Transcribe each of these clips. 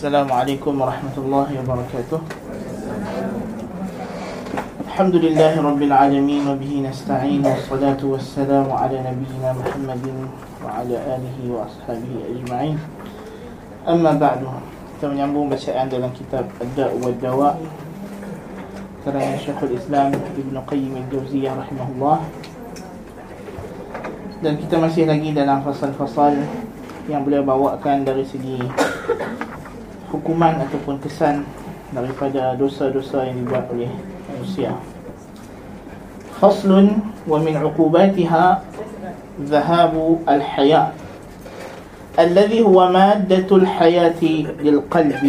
السلام عليكم ورحمة الله وبركاته. الحمد لله رب العالمين وبه نستعين والصلاة والسلام على نبينا محمد وعلى آله وأصحابه أجمعين. أما بعد كما نعمل بشأن دلن كتاب الداء والدواء ترى شيخ الإسلام ابن قيم الجوزية رحمه الله dan kita masih lagi dalam fasal-fasal yang beliau bawakan dari segi hukuman ataupun kesan daripada dosa-dosa yang dibuat oleh manusia. Faslun wa min uqubatiha dhahabu al-haya الذي هو مادة الحياة للقلب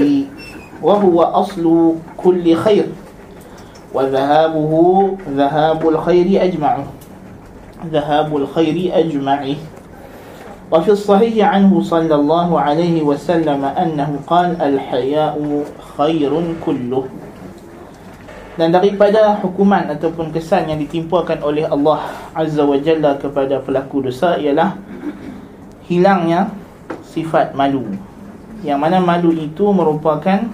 وهو أصل كل خير وذهابه ذهاب الخير أجمعه ذهاب الخير أجمعه وفي الصحيح عنه صلى الله عليه وسلم أنه قال الحياء خير كله dan daripada hukuman ataupun kesan yang ditimpakan oleh Allah Azza wa Jalla kepada pelaku dosa ialah hilangnya sifat malu yang mana malu itu merupakan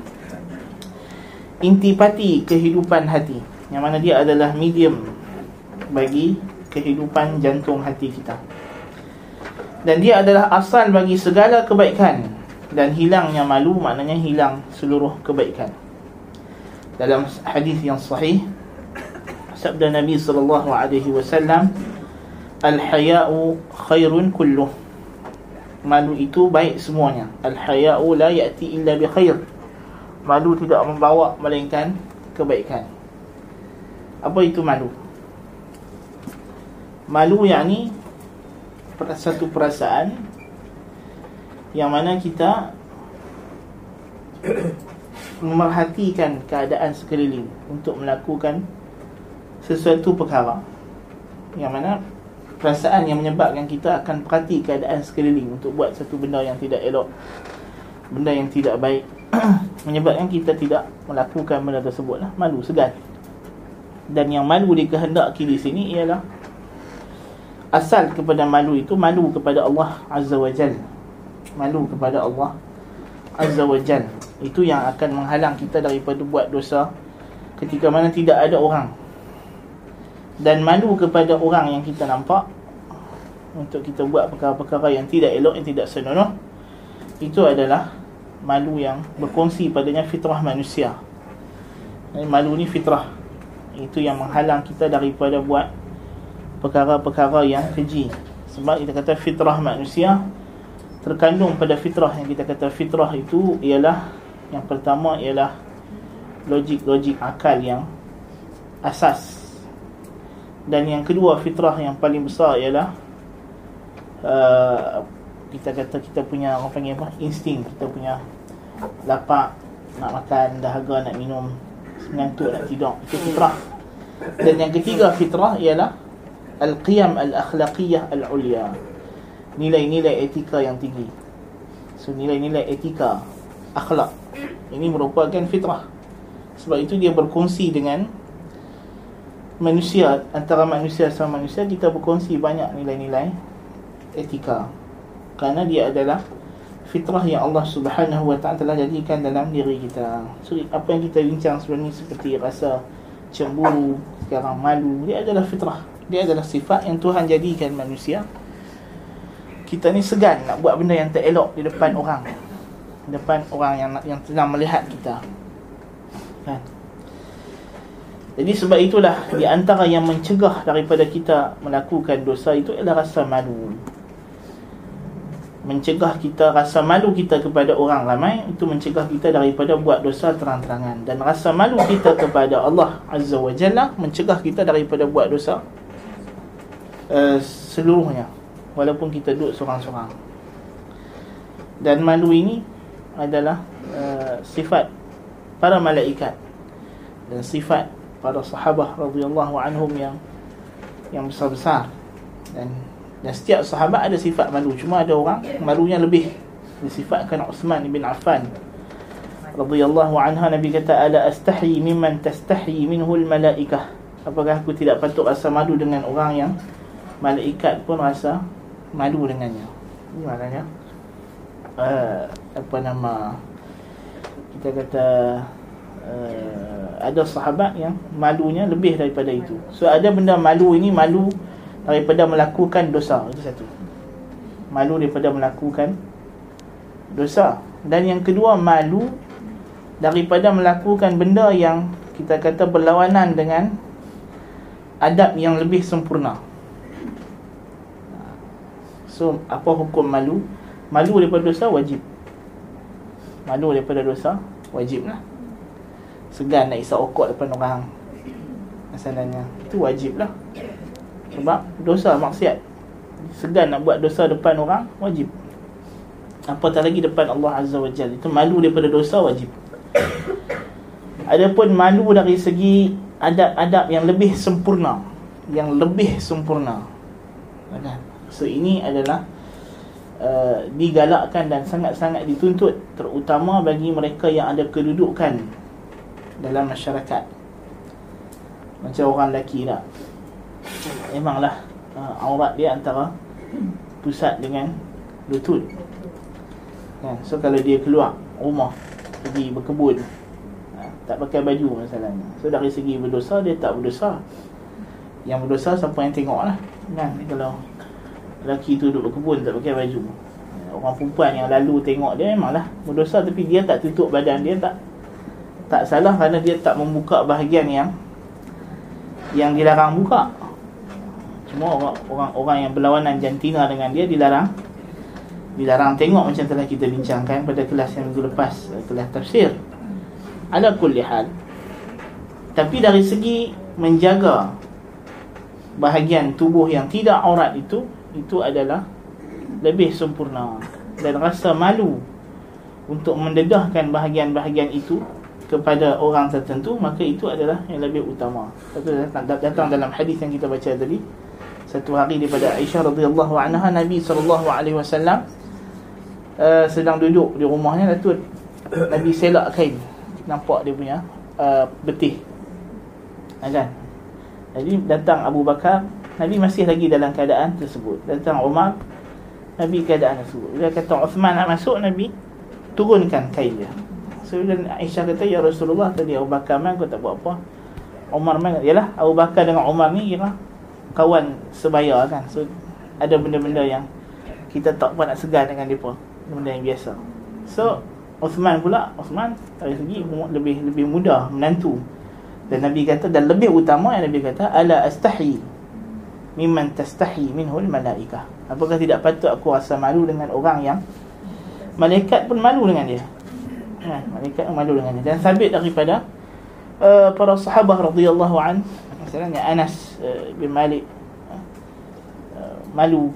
intipati kehidupan hati yang mana dia adalah medium bagi kehidupan jantung hati kita dan dia adalah asal bagi segala kebaikan. Dan hilangnya malu maknanya hilang seluruh kebaikan. Dalam hadis yang sahih sabda Nabi sallallahu alaihi wasallam al-haya'u khairun kulluh. Malu itu baik semuanya. Al-haya'u la ya'ti illa bi khair. Malu tidak membawa melainkan kebaikan. Apa itu malu? Malu yakni satu perasaan yang mana kita memerhatikan keadaan sekeliling untuk melakukan sesuatu perkara yang mana perasaan yang menyebabkan kita akan perhati keadaan sekeliling untuk buat satu benda yang tidak elok benda yang tidak baik menyebabkan kita tidak melakukan benda tersebut lah. malu segan dan yang malu dikehendaki di sini ialah asal kepada malu itu malu kepada Allah Azza wa Jal. Malu kepada Allah Azza wa Jal. Itu yang akan menghalang kita daripada buat dosa ketika mana tidak ada orang. Dan malu kepada orang yang kita nampak untuk kita buat perkara-perkara yang tidak elok yang tidak senonoh itu adalah malu yang berkongsi padanya fitrah manusia. Malu ni fitrah. Itu yang menghalang kita daripada buat perkara-perkara yang keji. Sebab kita kata fitrah manusia terkandung pada fitrah. Yang kita kata fitrah itu ialah yang pertama ialah logik-logik akal yang asas. Dan yang kedua fitrah yang paling besar ialah uh, kita kata kita punya orang panggil apa? Insting. Kita punya lapar nak makan dahaga nak minum mengantuk nak tidur. Itu fitrah. Dan yang ketiga fitrah ialah al-qiyam al-akhlaqiyah al-ulya. Nilai-nilai etika yang tinggi. So nilai-nilai etika akhlak ini merupakan fitrah. Sebab itu dia berkongsi dengan manusia antara manusia sama manusia kita berkongsi banyak nilai-nilai etika. Kerana dia adalah fitrah yang Allah Subhanahu wa taala telah jadikan dalam diri kita. So apa yang kita bincang sebenarnya seperti rasa cemburu, sekarang malu, dia adalah fitrah dia adalah sifat yang Tuhan jadikan manusia. Kita ni segan nak buat benda yang tak elok di depan orang. Di depan orang yang yang sedang melihat kita. Kan? Jadi sebab itulah di antara yang mencegah daripada kita melakukan dosa itu adalah rasa malu. Mencegah kita rasa malu kita kepada orang ramai itu mencegah kita daripada buat dosa terang-terangan. Dan rasa malu kita kepada Allah Azza wa Jalla mencegah kita daripada buat dosa uh, seluruhnya. Walaupun kita duduk seorang-seorang. Dan malu ini adalah uh, sifat para malaikat. Dan sifat para sahabat radhiyallahu anhum yang yang besar-besar. Dan dan setiap sahabat ada sifat malu. Cuma ada orang malunya lebih disifatkan Uthman bin Affan. Radhiyallahu anha nabi kata ala astahi mimman tastahi minhu al malaikah? Apakah aku tidak patut rasa malu dengan orang yang malaikat pun rasa malu dengannya. Ini maknanya uh, apa nama kita kata uh, ada sahabat yang malunya lebih daripada itu. So ada benda malu ini malu daripada melakukan dosa. Itu satu. Malu daripada melakukan dosa. Dan yang kedua malu daripada melakukan benda yang kita kata berlawanan dengan adab yang lebih sempurna. So apa hukum malu? Malu daripada dosa wajib. Malu daripada dosa Wajib lah. Segan nak isap okok depan orang. Masalahnya Itu wajib lah. Sebab dosa maksiat. Segan nak buat dosa depan orang Wajib. Apatah lagi depan Allah Azza wa Jal Itu malu daripada dosa wajib. Adapun malu dari segi Adab-adab yang lebih sempurna. Yang lebih sempurna So ini adalah uh, digalakkan dan sangat-sangat dituntut terutama bagi mereka yang ada kedudukan dalam masyarakat. Macam orang lelaki lah. Memanglah uh, aurat dia antara pusat dengan lutut. Kan? so kalau dia keluar rumah pergi berkebun uh, tak pakai baju masalahnya. So dari segi berdosa dia tak berdosa. Yang berdosa siapa yang tengok lah. Kan kalau lelaki tu duduk berkebun tak pakai baju. Orang perempuan yang lalu tengok dia memanglah berdosa tapi dia tak tutup badan dia tak tak salah kerana dia tak membuka bahagian yang yang dilarang buka. Cuma orang orang, orang yang berlawanan jantina dengan dia dilarang dilarang tengok macam telah kita bincangkan pada kelas yang minggu lepas kelas tafsir. Ala kulli hal. Tapi dari segi menjaga bahagian tubuh yang tidak aurat itu itu adalah lebih sempurna dan rasa malu untuk mendedahkan bahagian-bahagian itu kepada orang tertentu maka itu adalah yang lebih utama. Satu datang, datang dalam hadis yang kita baca tadi satu hari daripada Aisyah radhiyallahu anha Nabi sallallahu alaihi wasallam uh, sedang duduk di rumahnya lalu Nabi selak kain nampak dia punya uh, betih. Kan? Jadi datang Abu Bakar Nabi masih lagi dalam keadaan tersebut. Datang Umar Nabi keadaan tersebut. Bila kata Uthman nak masuk Nabi Turunkan kain dia. So bila Aisyah kata Ya Rasulullah tadi Abu Bakar man Kau tak buat apa? Umar man Yalah Abu Bakar dengan Umar ni Kira Kawan sebaya kan. So ada benda-benda yang Kita tak buat nak segar dengan mereka. Benda yang biasa. So Uthman pula Uthman Dari segi lebih lebih mudah Menantu. Dan Nabi kata Dan lebih utama yang Nabi kata Ala astahi mimman tastahi minhul malaikah. Apakah tidak patut aku rasa malu dengan orang yang malaikat pun malu dengan dia? Ha, malaikat pun malu dengan dia. Dan sabit daripada uh, para sahabat radhiyallahu an misalnya Anas uh, bin Malik uh, malu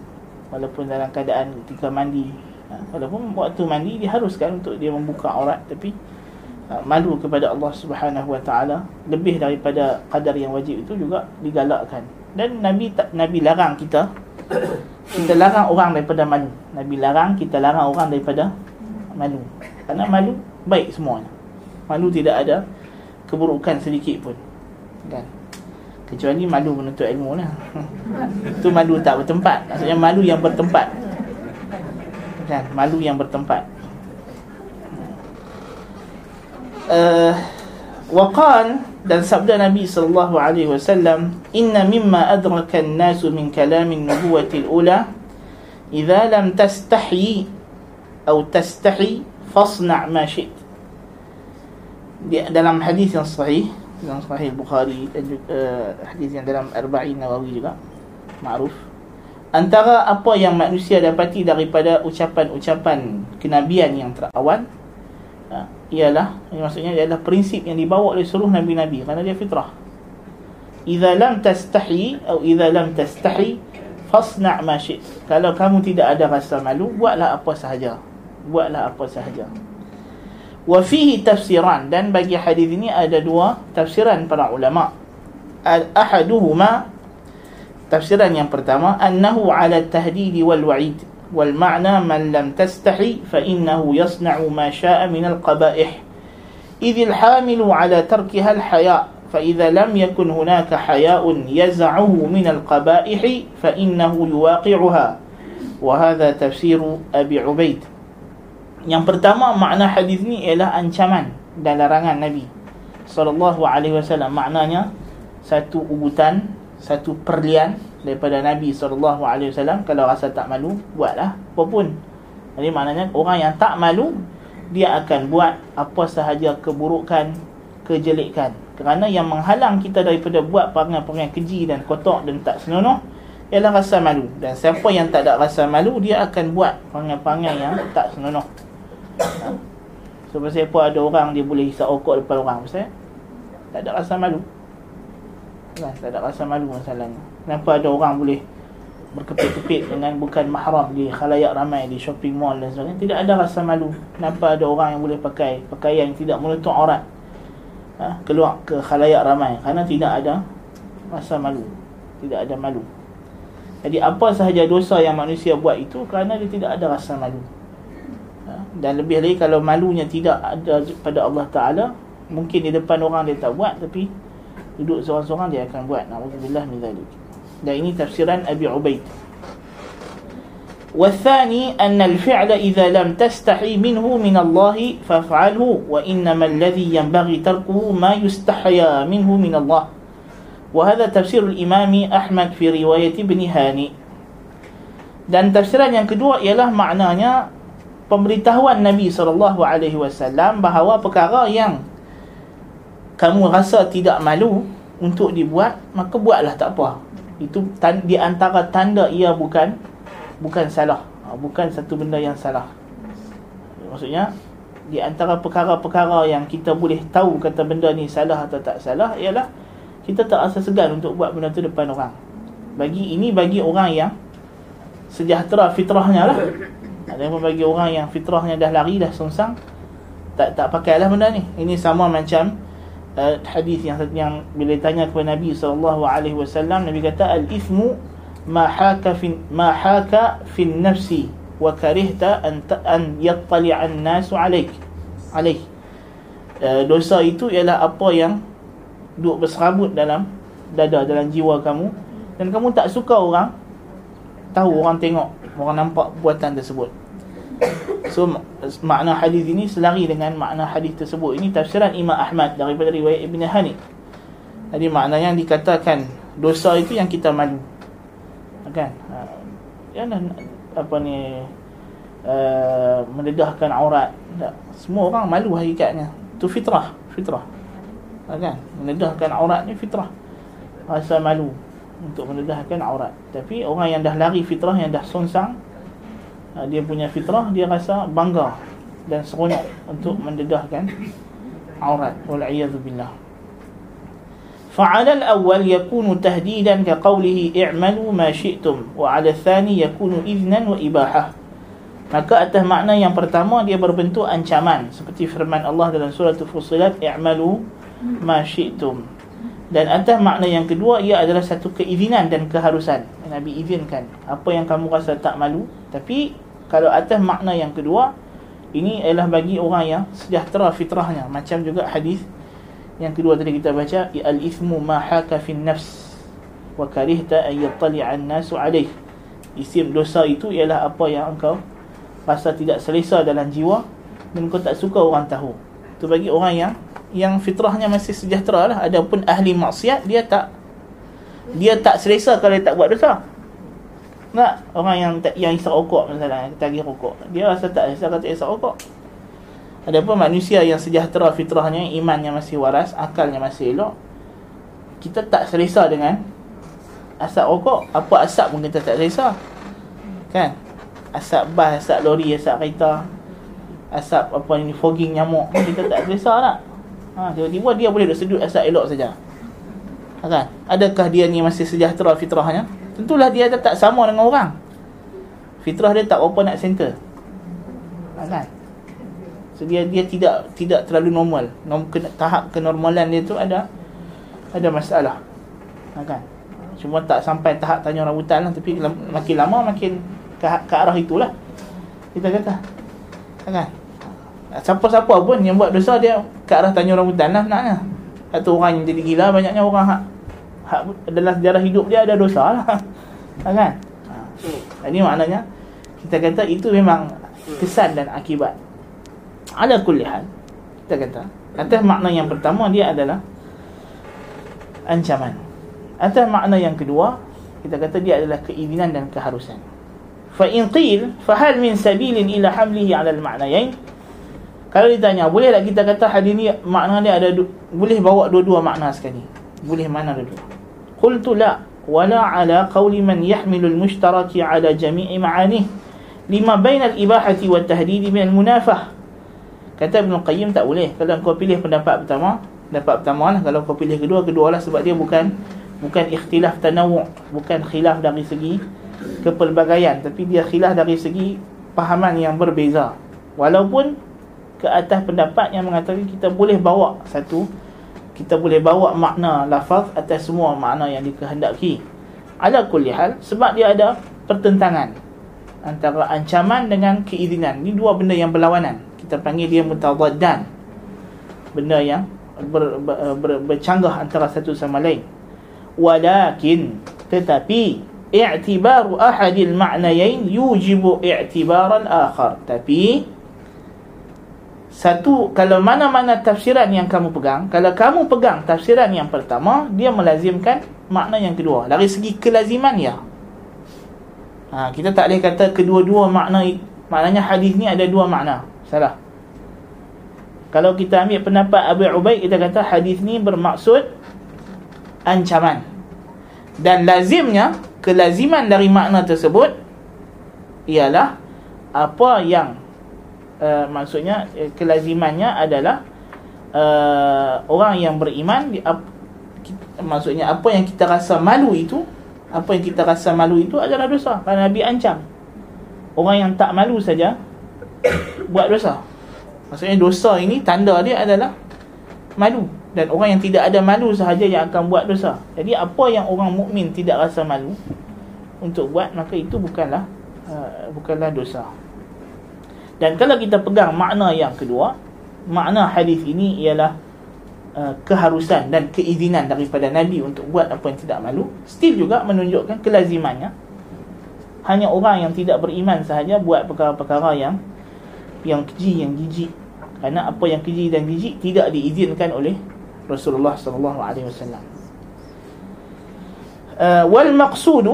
walaupun dalam keadaan ketika mandi. Uh, walaupun waktu mandi diharuskan untuk dia membuka aurat tapi uh, malu kepada Allah Subhanahu wa taala. Lebih daripada qadar yang wajib itu juga digalakkan dan Nabi tak Nabi larang kita kita larang orang daripada malu. Nabi larang kita larang orang daripada malu. Karena malu baik semuanya. Malu tidak ada keburukan sedikit pun. Kan? Kecuali malu menuntut ilmu lah. Itu malu tak bertempat. Maksudnya malu yang bertempat. Kan? Malu yang bertempat. Uh, Waqan dan sabda Nabi sallallahu alaihi wasallam inna mimma adraka an-nasu min kalam an-nubuwati al-ula idza lam tastahi atau tastahi fasna' ma shi't dalam hadis yang sahih dalam sahih Bukhari dan uh, hadis yang dalam Arba'in Nawawi juga ma'ruf. Antara apa yang manusia dapati daripada ucapan-ucapan kenabian yang terawal ha, ialah maksudnya ialah prinsip yang dibawa oleh seluruh nabi-nabi. Kerana dia fitrah. Idza lam tastahi atau idza lam tastahi fasna' ma syi't kalau kamu tidak ada rasa malu buatlah apa sahaja. Buatlah apa sahaja. Wa fihi tafsiran. Dan bagi hadis ini ada dua tafsiran para ulama. Ahaduhuma tafsiran yang pertama annahu ala tahdid wal wa'id والمعنى من لم تستحي فإنه يصنع ما شاء من القبائح. إذ الحامل على تركها الحياء فإذا لم يكن هناك حياء يزعه من القبائح فإنه يواقعها. وهذا تفسير أبي عبيد. Yang pertama makna hadis ni ialah ancaman dan larangan Nabi. Sallallahu alaihi wasallam. Maknanya satu ugutan, satu perlian daripada Nabi wasallam kalau rasa tak malu, buatlah apapun. Jadi maknanya orang yang tak malu dia akan buat apa sahaja keburukan, kejelekan. Kerana yang menghalang kita daripada buat perangai-perangai keji dan kotor dan tak senonoh ialah rasa malu dan siapa yang tak ada rasa malu dia akan buat perangai-perangai yang tak senonoh ha? so pasal apa ada orang dia boleh hisap okok depan orang pasal tak ada rasa malu kan tak ada rasa malu masalahnya. Kenapa ada orang boleh berkepit-kepit dengan bukan mahram di khalayak ramai di shopping mall dan sebagainya? Tidak ada rasa malu. Kenapa ada orang yang boleh pakai pakaian yang tidak menutup aurat? Ha? keluar ke khalayak ramai. Kerana tidak ada rasa malu. Tidak ada malu. Jadi apa sahaja dosa yang manusia buat itu kerana dia tidak ada rasa malu. Ha? Dan lebih lagi kalau malunya tidak ada pada Allah Taala, mungkin di depan orang dia tak buat tapi duduk seorang-seorang dia akan buat. Nauzubillah min zalik. Dan ini tafsiran Abi Ubaid. والثاني أن الفعل إذا لم تستحي منه من الله فافعله وإنما الذي ينبغي تركه ما يستحيا منه من الله وهذا تفسير الإمام أحمد في رواية ابن هاني dan tafsiran yang kedua ialah maknanya pemberitahuan Nabi SAW bahawa perkara yang kamu rasa tidak malu untuk dibuat maka buatlah tak apa itu di antara tanda ia bukan bukan salah ha, bukan satu benda yang salah maksudnya di antara perkara-perkara yang kita boleh tahu kata benda ni salah atau tak salah ialah kita tak rasa segan untuk buat benda tu depan orang. Bagi ini bagi orang yang sejahtera fitrahnya lah. Ada yang bagi orang yang fitrahnya dah lari dah songsang tak tak pakailah benda ni. Ini sama macam uh, hadis yang yang bila ditanya kepada Nabi sallallahu alaihi wasallam Nabi kata al-ithmu ma haka fi ma haka fi nafsi wa karihta an an yattali'a an-nas 'alaik. Alaik. Uh, dosa itu ialah apa yang duduk berserabut dalam dada dalam jiwa kamu dan kamu tak suka orang tahu orang tengok orang nampak buatan tersebut so makna hadis ini selari dengan makna hadis tersebut. Ini tafsiran Imam Ahmad daripada riwayat Ibn Hani. Jadi makna yang dikatakan dosa itu yang kita malu kan? Ya apa ni uh, mendedahkan aurat. Tak. semua orang malu hakikatnya. Itu fitrah fitrah. Ha, kan? Menedahkan aurat ni fitrah. Rasa malu untuk menedahkan aurat. Tapi orang yang dah lari fitrah yang dah sonsang ha, dia punya fitrah dia rasa bangga dan seronok untuk mendedahkan aurat wal a'yadu billah فعلى الأول يكون تهديدا كقوله اعملوا ما شئتم وعلى الثاني يكون إذنا وإباحة maka atas makna yang pertama dia berbentuk ancaman seperti firman Allah dalam surah Fussilat i'malu ma syi'tum dan atas makna yang kedua ia adalah satu keizinan dan keharusan Nabi izinkan. Apa yang kamu rasa tak malu tapi kalau atas makna yang kedua ini adalah bagi orang yang sejahtera fitrahnya. Macam juga hadis yang kedua tadi kita baca al ithmu ma haka fi nafs wa karihta an yattali'a an-nasu alayh. Isim dosa itu ialah apa yang engkau rasa tidak selesa dalam jiwa dan kau tak suka orang tahu. Itu bagi orang yang yang fitrahnya masih sejahtera lah. Adapun ahli maksiat dia tak dia tak selesa kalau dia tak buat dosa. Tak orang yang tak yang isap rokok misalnya tagih rokok. Dia rasa tak selesa kalau tak isap rokok. Adapun manusia yang sejahtera fitrahnya imannya masih waras akalnya masih elok kita tak selesa dengan asap rokok. Apa asap pun kita tak selesa. Kan? Asap bas asap lori asap kereta asap apa ini fogging nyamuk kita tak selesa tak ha, Tiba-tiba dia boleh duduk sedut asal elok saja kan? Adakah dia ni masih sejahtera fitrahnya? Tentulah dia tak sama dengan orang Fitrah dia tak apa nak center kan? So dia dia tidak tidak terlalu normal Norm, ke, Tahap kenormalan dia tu ada Ada masalah ha, kan? Cuma tak sampai tahap tanya rambutan lah Tapi makin lama makin ke, ke arah itulah Kita kata ha, kan? Siapa-siapa pun yang buat dosa dia ke arah tanya orang hutan lah naknya. Atau orang yang jadi gila banyaknya orang hak, hak dalam sejarah hidup dia ada dosa lah. Kan? Ha. Ini maknanya kita kata itu memang kesan dan akibat. Ala kulli hal Kita kata Atas makna yang pertama dia adalah Ancaman Atas makna yang kedua Kita kata dia adalah keizinan dan keharusan Fa'in qil Fahal min sabilin ila hamlihi ala al-ma'nayain Kalau ditanya Boleh tak kita kata hadis ni Makna dia ada Boleh bawa dua-dua makna sekali. Boleh mana dua-dua? Qultu la. Wala ala qawli man yahmilu al-mushtaraki ala jami'i ma'anih Lima bain al-ibahati wa tahdidi min al-munafah. Kata Ibn Qayyim tak boleh. Kalau kau pilih pendapat pertama Pendapat pertama lah. Kalau kau pilih kedua Kedua lah sebab dia bukan Bukan ikhtilaf tanawu' Bukan khilaf dari segi Kepelbagaian. Tapi dia khilaf dari segi Pahaman yang berbeza. Walaupun Ke atas pendapat yang mengatakan Kita boleh bawa satu Kita boleh bawa makna lafaz Atas semua makna yang dikehendaki. Ala kulli hal Sebab dia ada pertentangan Antara ancaman dengan keizinan. Ini dua benda yang berlawanan. Kita panggil dia mutadaddan. Benda yang ber, ber, ber, bercanggah antara satu sama lain. Walakin tetapi i'tibaru ahadil ma'nayain yujibu i'tibaran akhar. Tapi satu kalau mana-mana tafsiran yang kamu pegang kalau kamu pegang tafsiran yang pertama dia melazimkan makna yang kedua. Dari segi kelaziman ya. Ha, kita tak boleh kata kedua-dua makna maknanya hadis ni ada dua makna. Salah. Kalau kita ambil pendapat Abu Ubaid kita kata hadis ni bermaksud ancaman. Dan lazimnya kelaziman dari makna tersebut ialah apa yang uh, maksudnya uh, kelazimannya adalah uh, orang yang beriman uh, kita, maksudnya apa yang kita rasa malu itu apa yang kita rasa malu itu adalah dosa kerana Nabi ancam orang yang tak malu saja buat dosa Maksudnya dosa ini tanda dia adalah malu dan orang yang tidak ada malu sahaja yang akan buat dosa. Jadi apa yang orang mukmin tidak rasa malu untuk buat maka itu bukanlah uh, bukanlah dosa. Dan kalau kita pegang makna yang kedua, makna hadis ini ialah uh, keharusan dan keizinan daripada Nabi untuk buat apa yang tidak malu, still juga menunjukkan kelazimannya hanya orang yang tidak beriman sahaja buat perkara-perkara yang yang keji, yang jijik kerana apa yang keji dan jijik tidak diizinkan oleh Rasulullah sallallahu alaihi wasallam. Uh, wal maqsud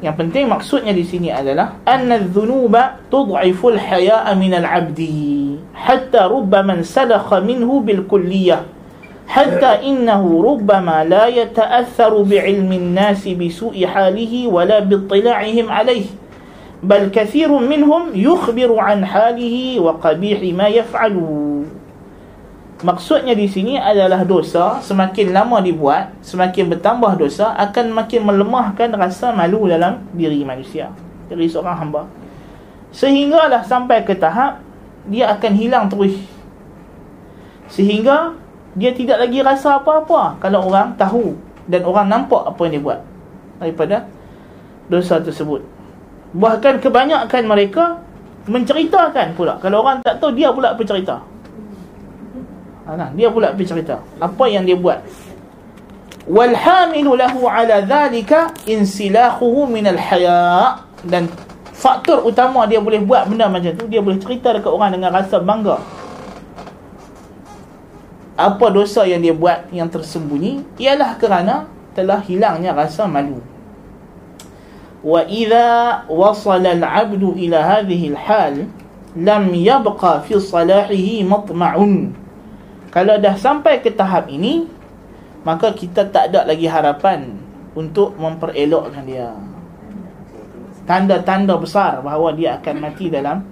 yang penting maksudnya di sini adalah anna adh-dhunuba tud'ifu al-haya'a min al-'abdi hatta rubbama salakha minhu bil kulliyah hatta innahu rubbama la yata'atharu bi'ilmi an-nas bi su'i halihi wa la bi ittila'ihim bal kathirun minhum yukhbiru an halihi wa qabihi ma yaf'alu maksudnya di sini adalah dosa semakin lama dibuat semakin bertambah dosa akan makin melemahkan rasa malu dalam diri manusia diri seorang hamba sehinggalah sampai ke tahap dia akan hilang terus sehingga dia tidak lagi rasa apa-apa kalau orang tahu dan orang nampak apa yang dia buat daripada dosa tersebut Bahkan kebanyakan mereka menceritakan pula. Kalau orang tak tahu dia pula bercerita. Ha, nah, dia pula bercerita apa yang dia buat. Wal hamilu lahu ala dhalika insilahuhu min al haya dan faktor utama dia boleh buat benda macam tu dia boleh cerita dekat orang dengan rasa bangga. Apa dosa yang dia buat yang tersembunyi ialah kerana telah hilangnya rasa malu. وإذا وصل العبد إلى هذه الحال لم يبقى في صلاحه مطمع kalau dah sampai ke tahap ini maka kita tak ada lagi harapan untuk memperelokkan dia. Tanda-tanda besar bahawa dia akan mati dalam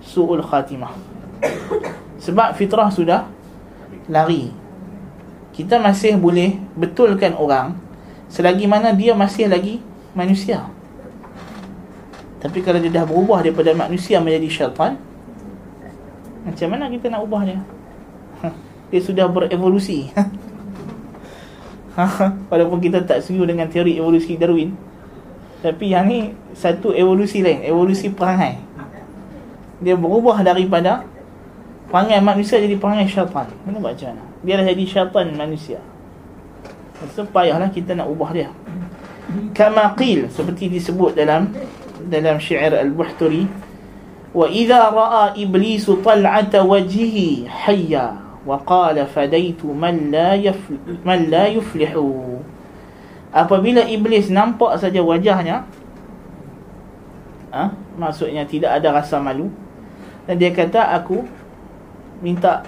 su'ul khatimah. Sebab fitrah sudah lari. Kita masih boleh betulkan orang selagi mana dia masih lagi manusia. Tapi kalau dia dah berubah daripada manusia menjadi syaitan Macam mana kita nak ubah dia? Dia sudah berevolusi. Walaupun kita tak setuju dengan teori evolusi Darwin. Tapi yang ni satu evolusi lain. Evolusi perangai. Dia berubah daripada Perangai manusia jadi perangai syaitan. Mana macam mana? Dia dah jadi syaitan manusia. So payahlah kita nak ubah dia. Kama qil Seperti disebut dalam dalam syair Al-Buhturi. Wa idza ra'a iblis tal'ata wajhihi hayya qala fadaitu man la yafl man la yuflihu. Apabila iblis nampak saja wajahnya ha? maksudnya tidak ada rasa malu dan dia kata aku minta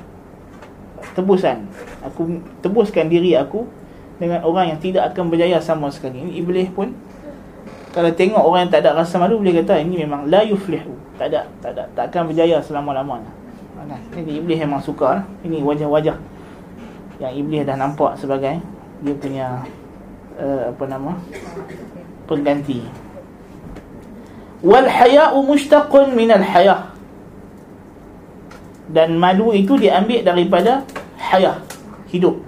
tebusan aku tebuskan diri aku dengan orang yang tidak akan berjaya sama sekali ini iblis pun kalau tengok orang yang tak ada rasa malu boleh kata ini memang la yuflihu tak ada tak ada tak akan berjaya selama-lamanya jadi iblis memang suka lah. ini wajah-wajah yang iblis dah nampak sebagai dia punya uh, apa nama pengganti. Wal haya'u mushtaqun min al hayah. Dan malu itu diambil daripada hayah hidup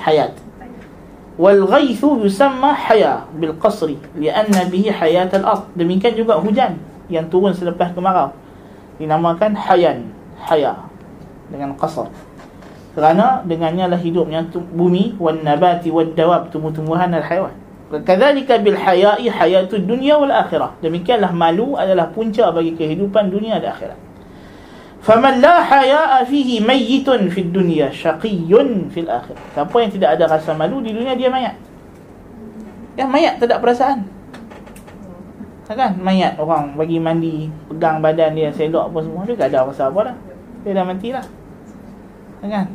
hayat. Wal ghaithu yusamma haya bil qasri lianna bihi hayat al ard. Demikian juga hujan yang turun selepas kemarau. Dinamakan hayan haya dengan qasr kerana dengannya lah hidupnya bumi wan nabati wad dawab tumbuh-tumbuhan dan haiwan kadzalika bil haya'i hayatud dunya wal akhirah demikianlah malu adalah punca bagi kehidupan dunia dan akhirat Faman la haya'a fihi mayyitun fid dunya syaqiyyun fil akhir. Siapa yang tidak ada rasa malu di dunia dia mayat. Yang mayat tak ada perasaan. Kan mayat orang bagi mandi, pegang badan dia, selok apa semua dia tak ada rasa apa dah. Dia dah matilah. Kan?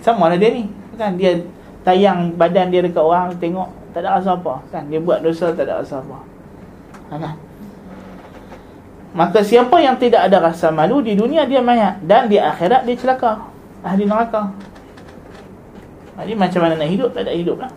Sama lah dia ni. Kan dia tayang badan dia dekat orang tengok tak ada rasa apa. Kan dia buat dosa tak ada rasa apa. Kan? Maka siapa yang tidak ada rasa malu di dunia dia mayat dan di akhirat dia celaka. Ahli neraka. Jadi macam mana nak hidup? Tak ada hidup lah.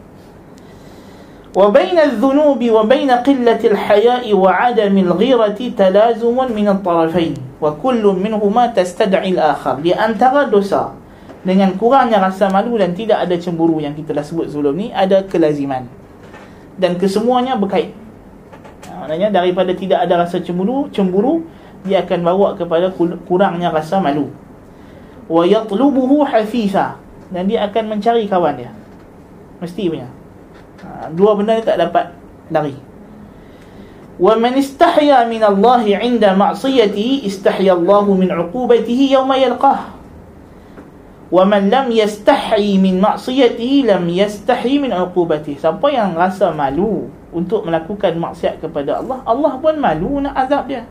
وبين الذنوب وبين قلة الحياء وعدم الغيرة تلازم من الطرفين وكل منهما تستدعي الآخر di antara dosa dengan kurangnya rasa malu dan tidak ada cemburu yang kita dah sebut sebelum ni ada kelaziman dan kesemuanya berkait Maknanya daripada tidak ada rasa cemburu, cemburu dia akan bawa kepada kurangnya rasa malu. Wa yatlubuhu hafisa dan dia akan mencari kawan dia. Mesti punya. Ha, dua benda ni tak dapat lari. Wa man istahya min Allah 'inda ma'siyatihi istahya Allah min 'uqubatihi yawma yalqah. Wa man lam yastahi min ma'siyatihi lam yastahi min 'uqubatihi. Siapa yang rasa malu untuk melakukan maksiat kepada Allah Allah pun malu nak azab dia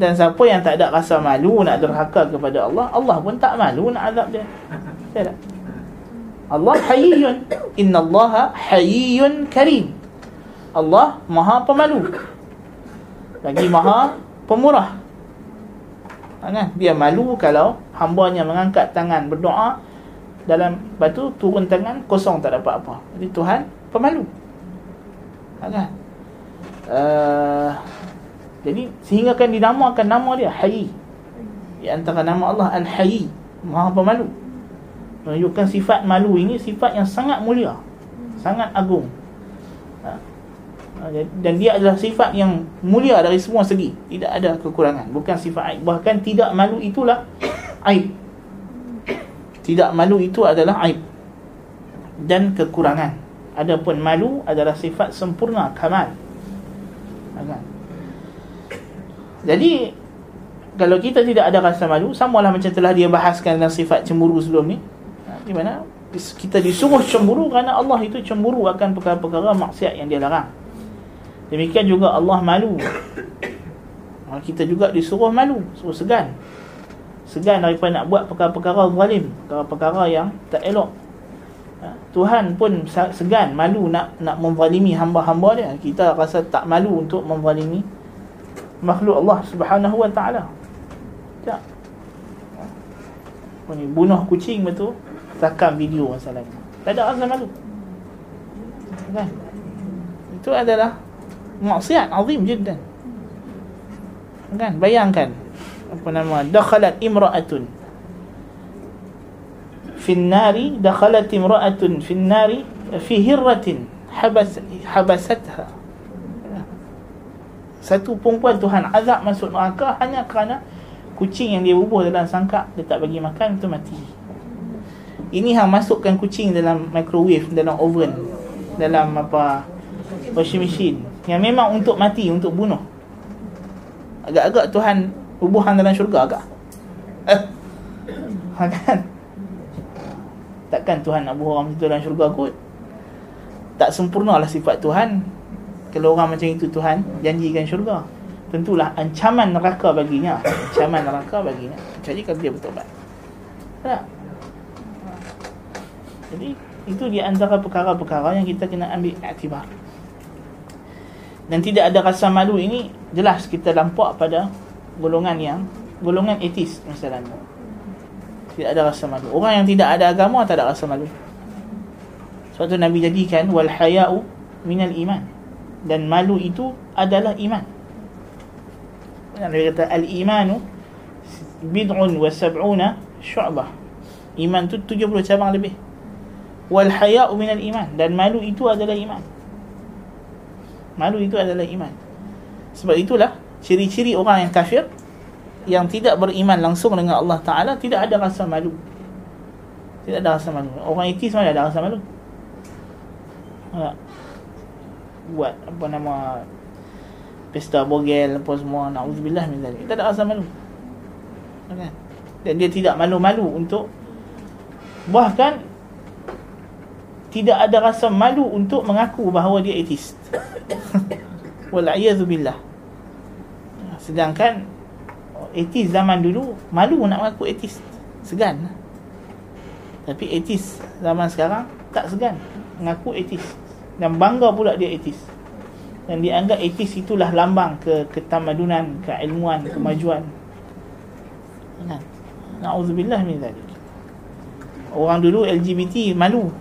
dan siapa yang tak ada rasa malu nak derhaka kepada Allah Allah pun tak malu nak azab dia tak Allah hayyun. Inna Allah hayyun karim. Allah maha pemalu. Lagi maha pemurah. Kan? dia malu kalau hambanya mengangkat tangan berdoa dalam batu turun tangan kosong tak dapat apa. Jadi Tuhan pemalu. Kan? Uh, jadi sehingga kan dinamakan nama dia Hayy. Di antara nama Allah Al-Hayy. Maha Pemalu menunjukkan sifat malu ini sifat yang sangat mulia sangat agung ha. dan dia adalah sifat yang mulia dari semua segi tidak ada kekurangan bukan sifat aib bahkan tidak malu itulah aib tidak malu itu adalah aib dan kekurangan Adapun malu adalah sifat sempurna kamal. Kan? Jadi kalau kita tidak ada rasa malu samalah macam telah dia bahaskan tentang sifat cemburu sebelum ni. Ha, di mana kita disuruh cemburu kerana Allah itu cemburu akan perkara-perkara maksiat yang dia larang. Demikian juga Allah malu. Ha, kita juga disuruh malu, suruh segan. Segan daripada nak buat perkara-perkara zalim, perkara-perkara yang tak elok. Tuhan pun segan malu nak nak menzalimi hamba-hamba dia. Kita rasa tak malu untuk menzalimi makhluk Allah Subhanahu wa taala. Tak. Ni bunuh kucing betul, rakam video masalah ni. Tak ada azam malu. Kan? Itu adalah maksiat azim jiddan. Kan? Bayangkan apa nama dakhalat imra'atun fi an-nari dakhalat imra'atun fi an-nari fi hirratin habas habasatha. Satu perempuan Tuhan azab masuk neraka hanya kerana kucing yang dia bubuh dalam sangkak dia tak bagi makan itu mati ini hang masukkan kucing dalam microwave dalam oven dalam apa washing machine. Yang memang untuk mati untuk bunuh. Agak-agak Tuhan Hubungan dalam syurga agak. Eh. ha, kan? Takkan Tuhan nak buang orang itu dalam syurga kot? Tak sempurnalah sifat Tuhan. Kalau orang macam itu Tuhan Janjikan syurga. Tentulah ancaman neraka baginya. Ancaman neraka baginya. Kecuali kalau dia bertobat. Tak Jadi itu di antara perkara-perkara yang kita kena ambil aktibar dan tidak ada rasa malu ini jelas kita nampak pada golongan yang golongan etis misalnya. Tidak ada rasa malu. Orang yang tidak ada agama tak ada rasa malu. Sebab tu Nabi jadikan wal haya'u minal iman. Dan malu itu adalah iman. Nabi kata al imanu bid'un wa sab'una syu'bah. Iman tu 70 cabang lebih wal haya'u minal iman. Dan malu itu adalah iman. Malu itu adalah iman. Sebab itulah Ciri-ciri orang yang kafir Yang tidak beriman langsung dengan Allah Ta'ala Tidak ada rasa malu. Tidak ada rasa malu. Orang etis mana ada rasa malu. Buat apa nama Pesta bogel Apa semua Na'udzubillah Tidak ada rasa malu. Dan dia tidak malu-malu untuk Bahkan tidak ada rasa malu untuk mengaku bahawa dia ateist. Wal'iyadhu billah. Sedangkan ateist zaman dulu malu nak mengaku ateist. Segan. Tapi ateist zaman sekarang tak segan mengaku ateist. Dan bangga pula dia ateist. Dan dia anggap ateist itulah lambang ke ketamadunan, keilmuan, kemajuan. Na'udzubillah min zalik. Orang dulu LGBT malu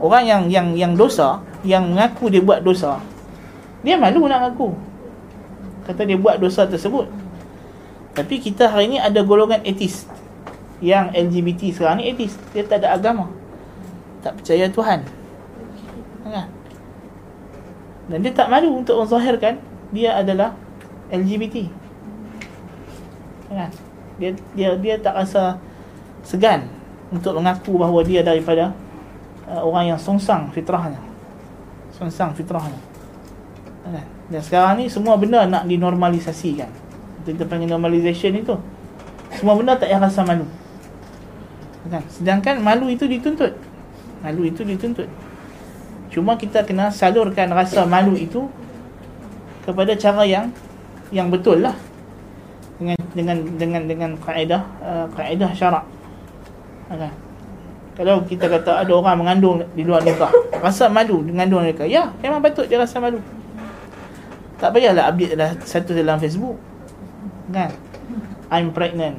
orang yang yang yang dosa yang mengaku dia buat dosa dia malu nak mengaku kata dia buat dosa tersebut. Tapi kita hari ini ada golongan etis yang LGBT sekarang ni etis dia tak ada agama. Tak percaya Tuhan. Kan? dan dia tak malu untuk menzahirkan dia adalah LGBT kan? dia dia dia tak rasa segan untuk mengaku bahawa dia daripada uh, orang yang songsang fitrahnya. Songsang fitrahnya. Kan? dan sekarang ni semua benda nak dinormalisasikan. Kita panggil normalization itu. Semua benda tak payah rasa malu. Kan? sedangkan malu itu dituntut. Malu itu dituntut. Cuma kita kena salurkan rasa malu itu kepada cara yang yang betul lah. Dengan dengan dengan dengan kaedah uh, kaedah syarak. Kan? Kalau kita kata ada orang mengandung di luar nikah Rasa malu mengandung nikah. Ya, memang patut dia rasa malu. Tak payahlah update dah satu dalam Facebook. Kan? I'm pregnant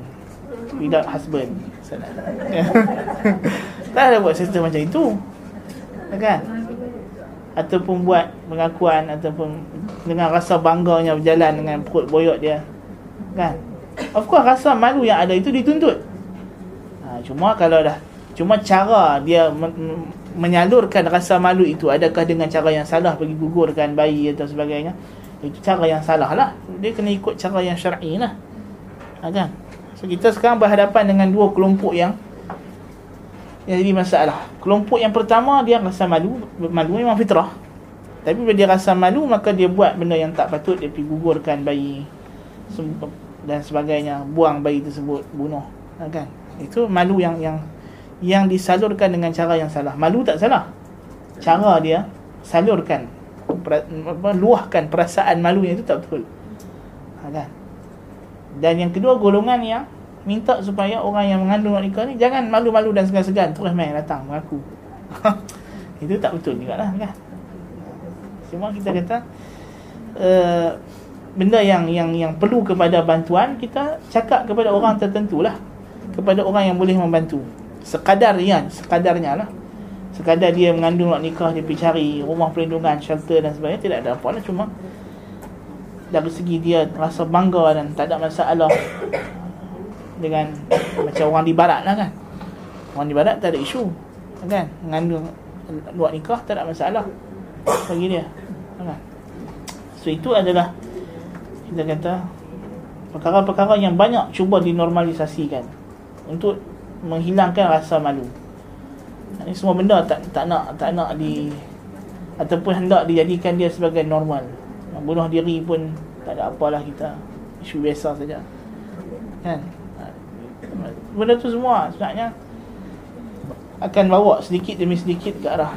Without husband. Tak ada buat sesuatu macam itu. Kan? Ataupun buat pengakuan Ataupun dengan rasa bangganya berjalan dengan perut boyok dia. Kan? Of course rasa malu yang ada itu dituntut. Ha, Cuma kalau dah Cuma cara dia men- menyalurkan rasa malu itu adakah dengan cara yang salah bagi gugurkan bayi atau sebagainya? Itu cara yang salah lah. Dia kena ikut cara yang syar'i lah. Ha, kan? So kita sekarang berhadapan dengan dua kelompok yang yang jadi masalah. Kelompok yang pertama dia rasa malu malu memang fitrah. Tapi bila dia rasa malu maka dia buat benda yang tak patut dia pergi gugurkan bayi dan sebagainya. Buang bayi tersebut bunuh. Ha, kan? Itu malu yang yang yang disalurkan dengan cara yang salah. Malu tak salah. Cara dia salurkan luahkan perasaan malu itu tak betul. Ha, kan? Dan yang kedua golongan yang minta supaya orang yang mengandung nikah ni jangan malu-malu dan segan-segan terus main datang mengaku. itu tak betul juga lah kan. Cuma kita kata uh, benda yang yang yang perlu kepada bantuan kita cakap kepada orang tertentu lah kepada orang yang boleh membantu sekadarnya sekadarnya lah. Sekadar dia mengandung nak nikah dia pergi cari rumah perlindungan shelter dan sebagainya tidak ada apa lah. Cuma dari segi dia rasa bangga dan tak ada masalah dengan macam orang di barat lah kan. Orang di barat tak ada isu kan? Mengandung buat nikah tak ada masalah bagi dia kan? So itu adalah kita kata perkara-perkara yang banyak cuba dinormalisasikan untuk menghilangkan rasa malu. Ini semua benda tak tak nak tak nak di ataupun hendak dijadikan dia sebagai normal. Bunuh diri pun tak ada apalah kita. isu biasa saja kan benda tu semua sebenarnya akan bawa sedikit demi sedikit ke arah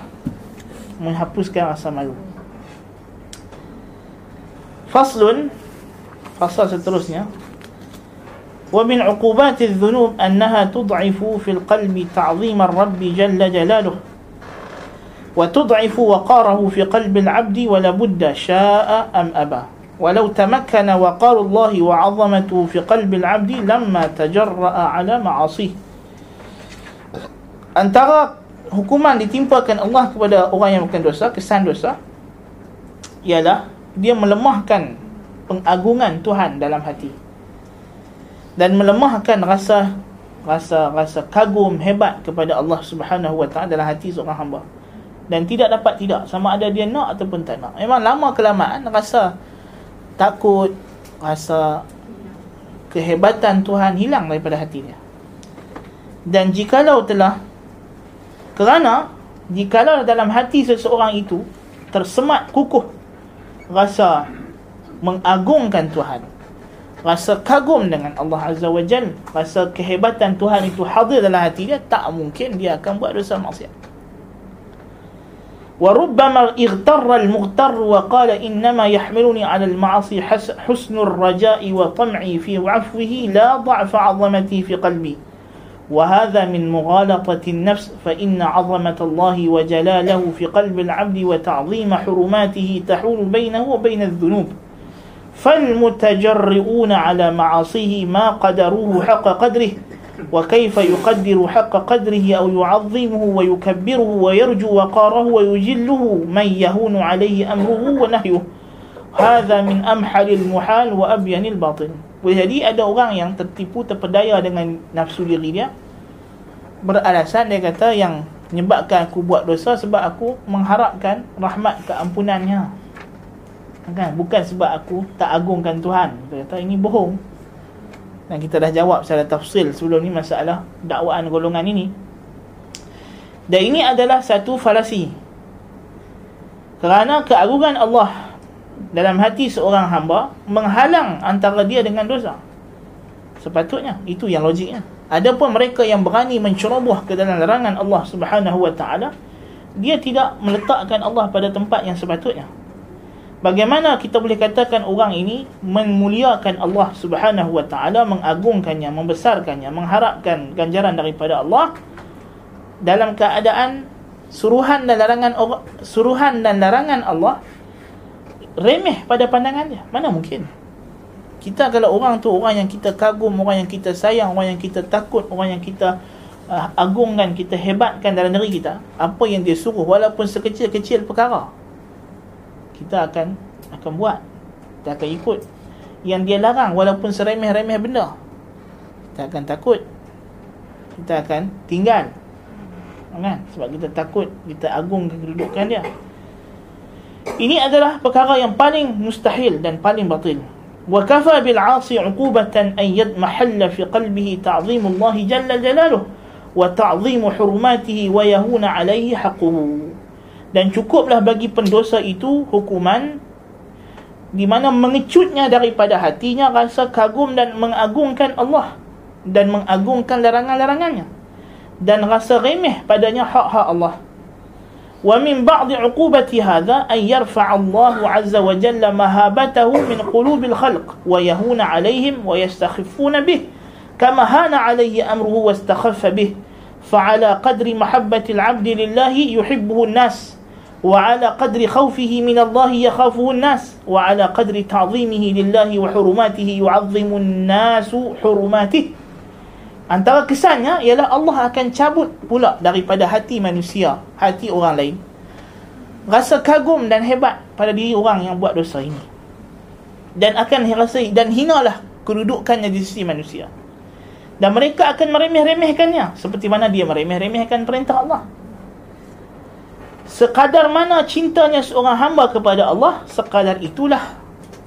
menghapuskan rasa malu faslun fasal seterusnya ومن عقوبات الذنوب أنها تضعف في القلب تعظيم الرب جل جلاله وتضعف وقاره في قلب العبد ولا بد شاء أم أبى. ولو تمكن وقار الله وعظمته في قلب العبد لما تجرأ على معاصيه. Antara hukuman ditimpakan Allah kepada orang yang bukan dosa, kesan dosa ialah dia melemahkan pengagungan Tuhan dalam hati. Dan melemahkan rasa rasa rasa kagum hebat kepada Allah Subhanahu Wa Taala dalam hati seorang hamba. Dan tidak dapat tidak sama ada dia nak ataupun tak nak. Memang lama kelamaan rasa takut rasa kehebatan Tuhan hilang daripada hati dia. Dan jikalau telah kerana jikalau dalam hati seseorang itu tersemat kukuh rasa mengagungkan Tuhan rasa kagum dengan Allah Azza wa Jal. Rasa kehebatan Tuhan itu hadir dalam hati dia tak mungkin dia akan buat dosa maksiat. وربما اغتر المغتر وقال إنما يحملني على المعاصي حسن الرجاء وطمعي في عفوه لا ضعف عظمتي في قلبي وهذا من مغالطة النفس فإن عظمة الله وجلاله في قلب العبد وتعظيم حرماته تحول بينه وبين الذنوب فالمتجرؤون على معاصيه ما قدروه حق قدره وكيف يقدر حق قدره أو يعظمه ويكبره ويرجو وقاره ويجله من يهون عليه أمره ونهيه هذا من أمحل المحال وأبين الباطل Jadi ada orang yang tertipu, terpedaya dengan nafsu diri dia Beralasan dia kata yang menyebabkan aku buat dosa sebab aku mengharapkan rahmat keampunannya kan? Bukan sebab aku tak agungkan Tuhan. Dia kata ini bohong. Dan kita dah jawab secara tafsil sebelum ni masalah dakwaan golongan ini. Dan ini adalah satu falasi. Kerana keagungan Allah dalam hati seorang hamba menghalang antara dia dengan dosa. Sepatutnya itu yang logiknya. Adapun mereka yang berani menceroboh ke dalam larangan Allah Subhanahu wa taala dia tidak meletakkan Allah pada tempat yang sepatutnya Bagaimana kita boleh katakan orang ini memuliakan Allah Subhanahu wa taala, mengagungkannya, membesarkannya, mengharapkan ganjaran daripada Allah dalam keadaan suruhan dan larangan suruhan dan larangan Allah remeh pada pandangan dia. Mana mungkin? Kita kalau orang tu orang yang kita kagum, orang yang kita sayang, orang yang kita takut, orang yang kita uh, agungkan, kita hebatkan dalam diri kita, apa yang dia suruh walaupun sekecil-kecil perkara, kita akan akan buat. Kita akan ikut. Yang dia larang walaupun seremeh-remeh benda. Kita akan takut. Kita akan tinggal. Kan? Sebab kita takut kita agung kedudukan dia. Ini adalah perkara yang paling mustahil dan paling batil. Wa kafa bil 'asi 'uqubatan an yadmahalla fi qalbihi ta'zim Allah jalla jalaluhu wa ta'zim hurumatihi wa yahuna 'alayhi haqquhu dan cukuplah bagi pendosa itu hukuman di mana mengecutnya daripada hatinya rasa kagum dan mengagungkan Allah dan mengagungkan larangan-larangannya dan rasa remeh padanya hak-hak Allah. Wa min ba'di 'uqubati hadha an yarfa' Allah 'azza wa jalla mahabatahu min qulubil khalq wa yahuna 'alayhim wa yastakhifuna bih kama hana 'alayhi amruhu wa istakhaffa bih. Faala qadri mahabbati 'abdi lillahi yuhibbuhu an-nas. وعلى قدر خوفه من الله يخافه الناس وعلى قدر تعظيمه لله وحرماته يعظم الناس حرماته Antara kesannya ialah Allah akan cabut pula daripada hati manusia, hati orang lain. Rasa kagum dan hebat pada diri orang yang buat dosa ini. Dan akan rasa dan hinalah kedudukannya di sisi manusia. Dan mereka akan meremeh-remehkannya seperti mana dia meremeh-remehkan perintah Allah sekadar mana cintanya seorang hamba kepada Allah sekadar itulah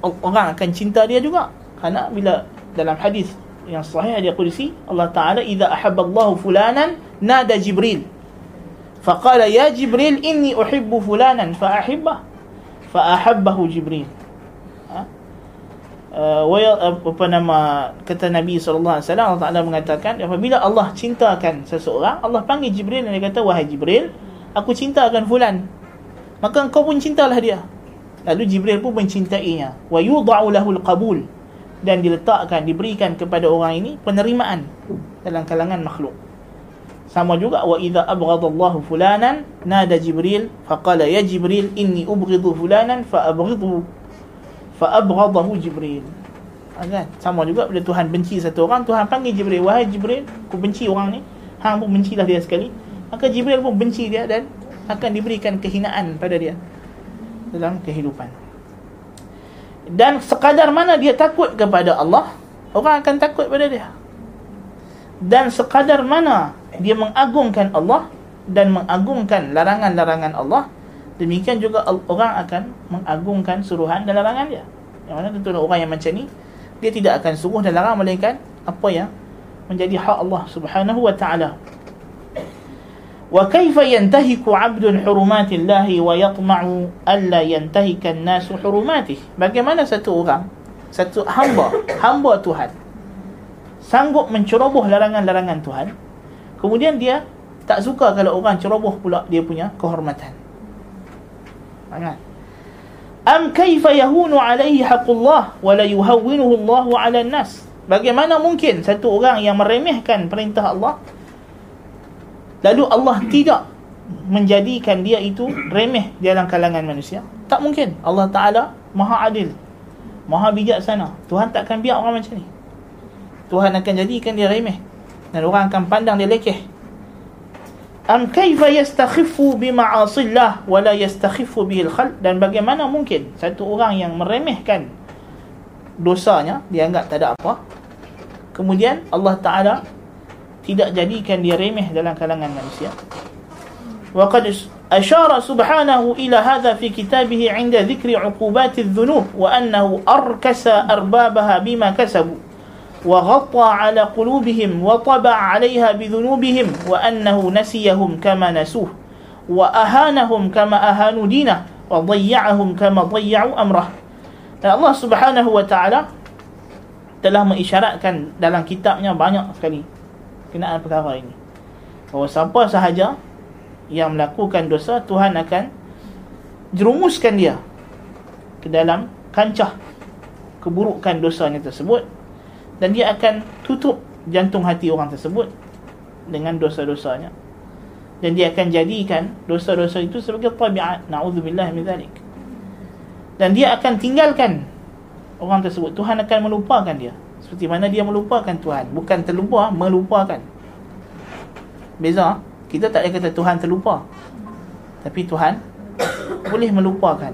orang akan cinta dia juga. Kerana bila dalam hadis yang sahih dia qudsi Allah Taala idza ahabba Allah fulanan nada Jibril. Faqala ya Jibril inni uhibbu fulanan fa ahibbah fa ahabbahu Jibril ha? uh, apa nama kata Nabi sallallahu alaihi wasallam Allah Taala mengatakan apabila Allah cintakan seseorang Allah panggil Jibril dan dia kata wahai Jibril aku cintakan fulan. Maka engkau pun cintalah dia. Lalu Jibril pun mencintainya. Wa yudha'u lahu al-qabul dan diletakkan diberikan kepada orang ini penerimaan dalam kalangan makhluk. Sama juga wa idza abghadallahu fulanan nada jibril faqala ya jibril inni ubghidu fulanan fa abghidu. Fa abghadahu jibril. Kan? Sama juga bila Tuhan benci satu orang Tuhan panggil jibril. Wahai jibril aku benci orang ni. Hang pun bencilah dia sekali maka jibril pun benci dia dan akan diberikan kehinaan pada dia dalam kehidupan. Dan sekadar mana dia takut kepada Allah orang akan takut pada dia. Dan sekadar mana dia mengagungkan Allah dan mengagungkan larangan-larangan Allah demikian juga orang akan mengagungkan suruhan dan larangan dia. Yang mana tentu orang yang macam ni dia tidak akan suruh dan larang melainkan apa yang menjadi hak Allah Subhanahu wa taala وكيف ينتهك عبد حرمات الله ويطمع ألا ينتهك الناس حرماته bagaimana satu orang satu hamba hamba Tuhan sanggup menceroboh larangan-larangan Tuhan kemudian dia tak suka kalau orang ceroboh pula dia punya kehormatan Ingat Am kaifa yahunu alaihi haqqullah wa la yuhawwinuhu Allah 'ala an-nas Bagaimana mungkin satu orang yang meremehkan perintah Allah lalu Allah tidak menjadikan dia itu remeh di dalam kalangan manusia? Tak mungkin. Allah Ta'ala maha adil maha bijaksana. Tuhan takkan biar orang macam ni. Tuhan akan jadikan dia remeh dan orang akan pandang dia lekeh. Am kaifa yastakhiffu bima'asillah wa la yastakhiffu bihil khalq dan bagaimana mungkin satu orang yang meremehkan dosanya dia anggap tak ada apa? Kemudian Allah Ta'ala tidak jadikan dia remeh dalam kalangan manusia. Wa qad ashara subhanahu ila hadha fi kitabih 'inda dhikri 'uqubat adh-dhunub wa annahu arkasa arbabaha bima kasabu wa ghatta 'ala qulubihim wa taba'a 'alayha bi dhunubihim wa annahu nasiyahum kama nasuh wa ahanahum kama ahanu dinah wa dhayya'ahum kama dhayya'u amrah. Dan Allah Subhanahu wa taala telah mengisyaratkan dalam kitabnya banyak sekali kenaan perkara ini. Bahawa siapa sahaja yang melakukan dosa Tuhan akan jerumuskan dia ke dalam kancah keburukan dosanya tersebut dan dia akan tutup jantung hati orang tersebut dengan dosa-dosanya. Dan dia akan jadikan dosa-dosa itu sebagai tabiat. Naudzubillah min zalik dan dia akan tinggalkan orang tersebut. Tuhan akan melupakan dia seperti mana dia melupakan Tuhan. Bukan terlupa melupakan. Beza? Kita tak boleh kata Tuhan terlupa. Tapi Tuhan boleh melupakan.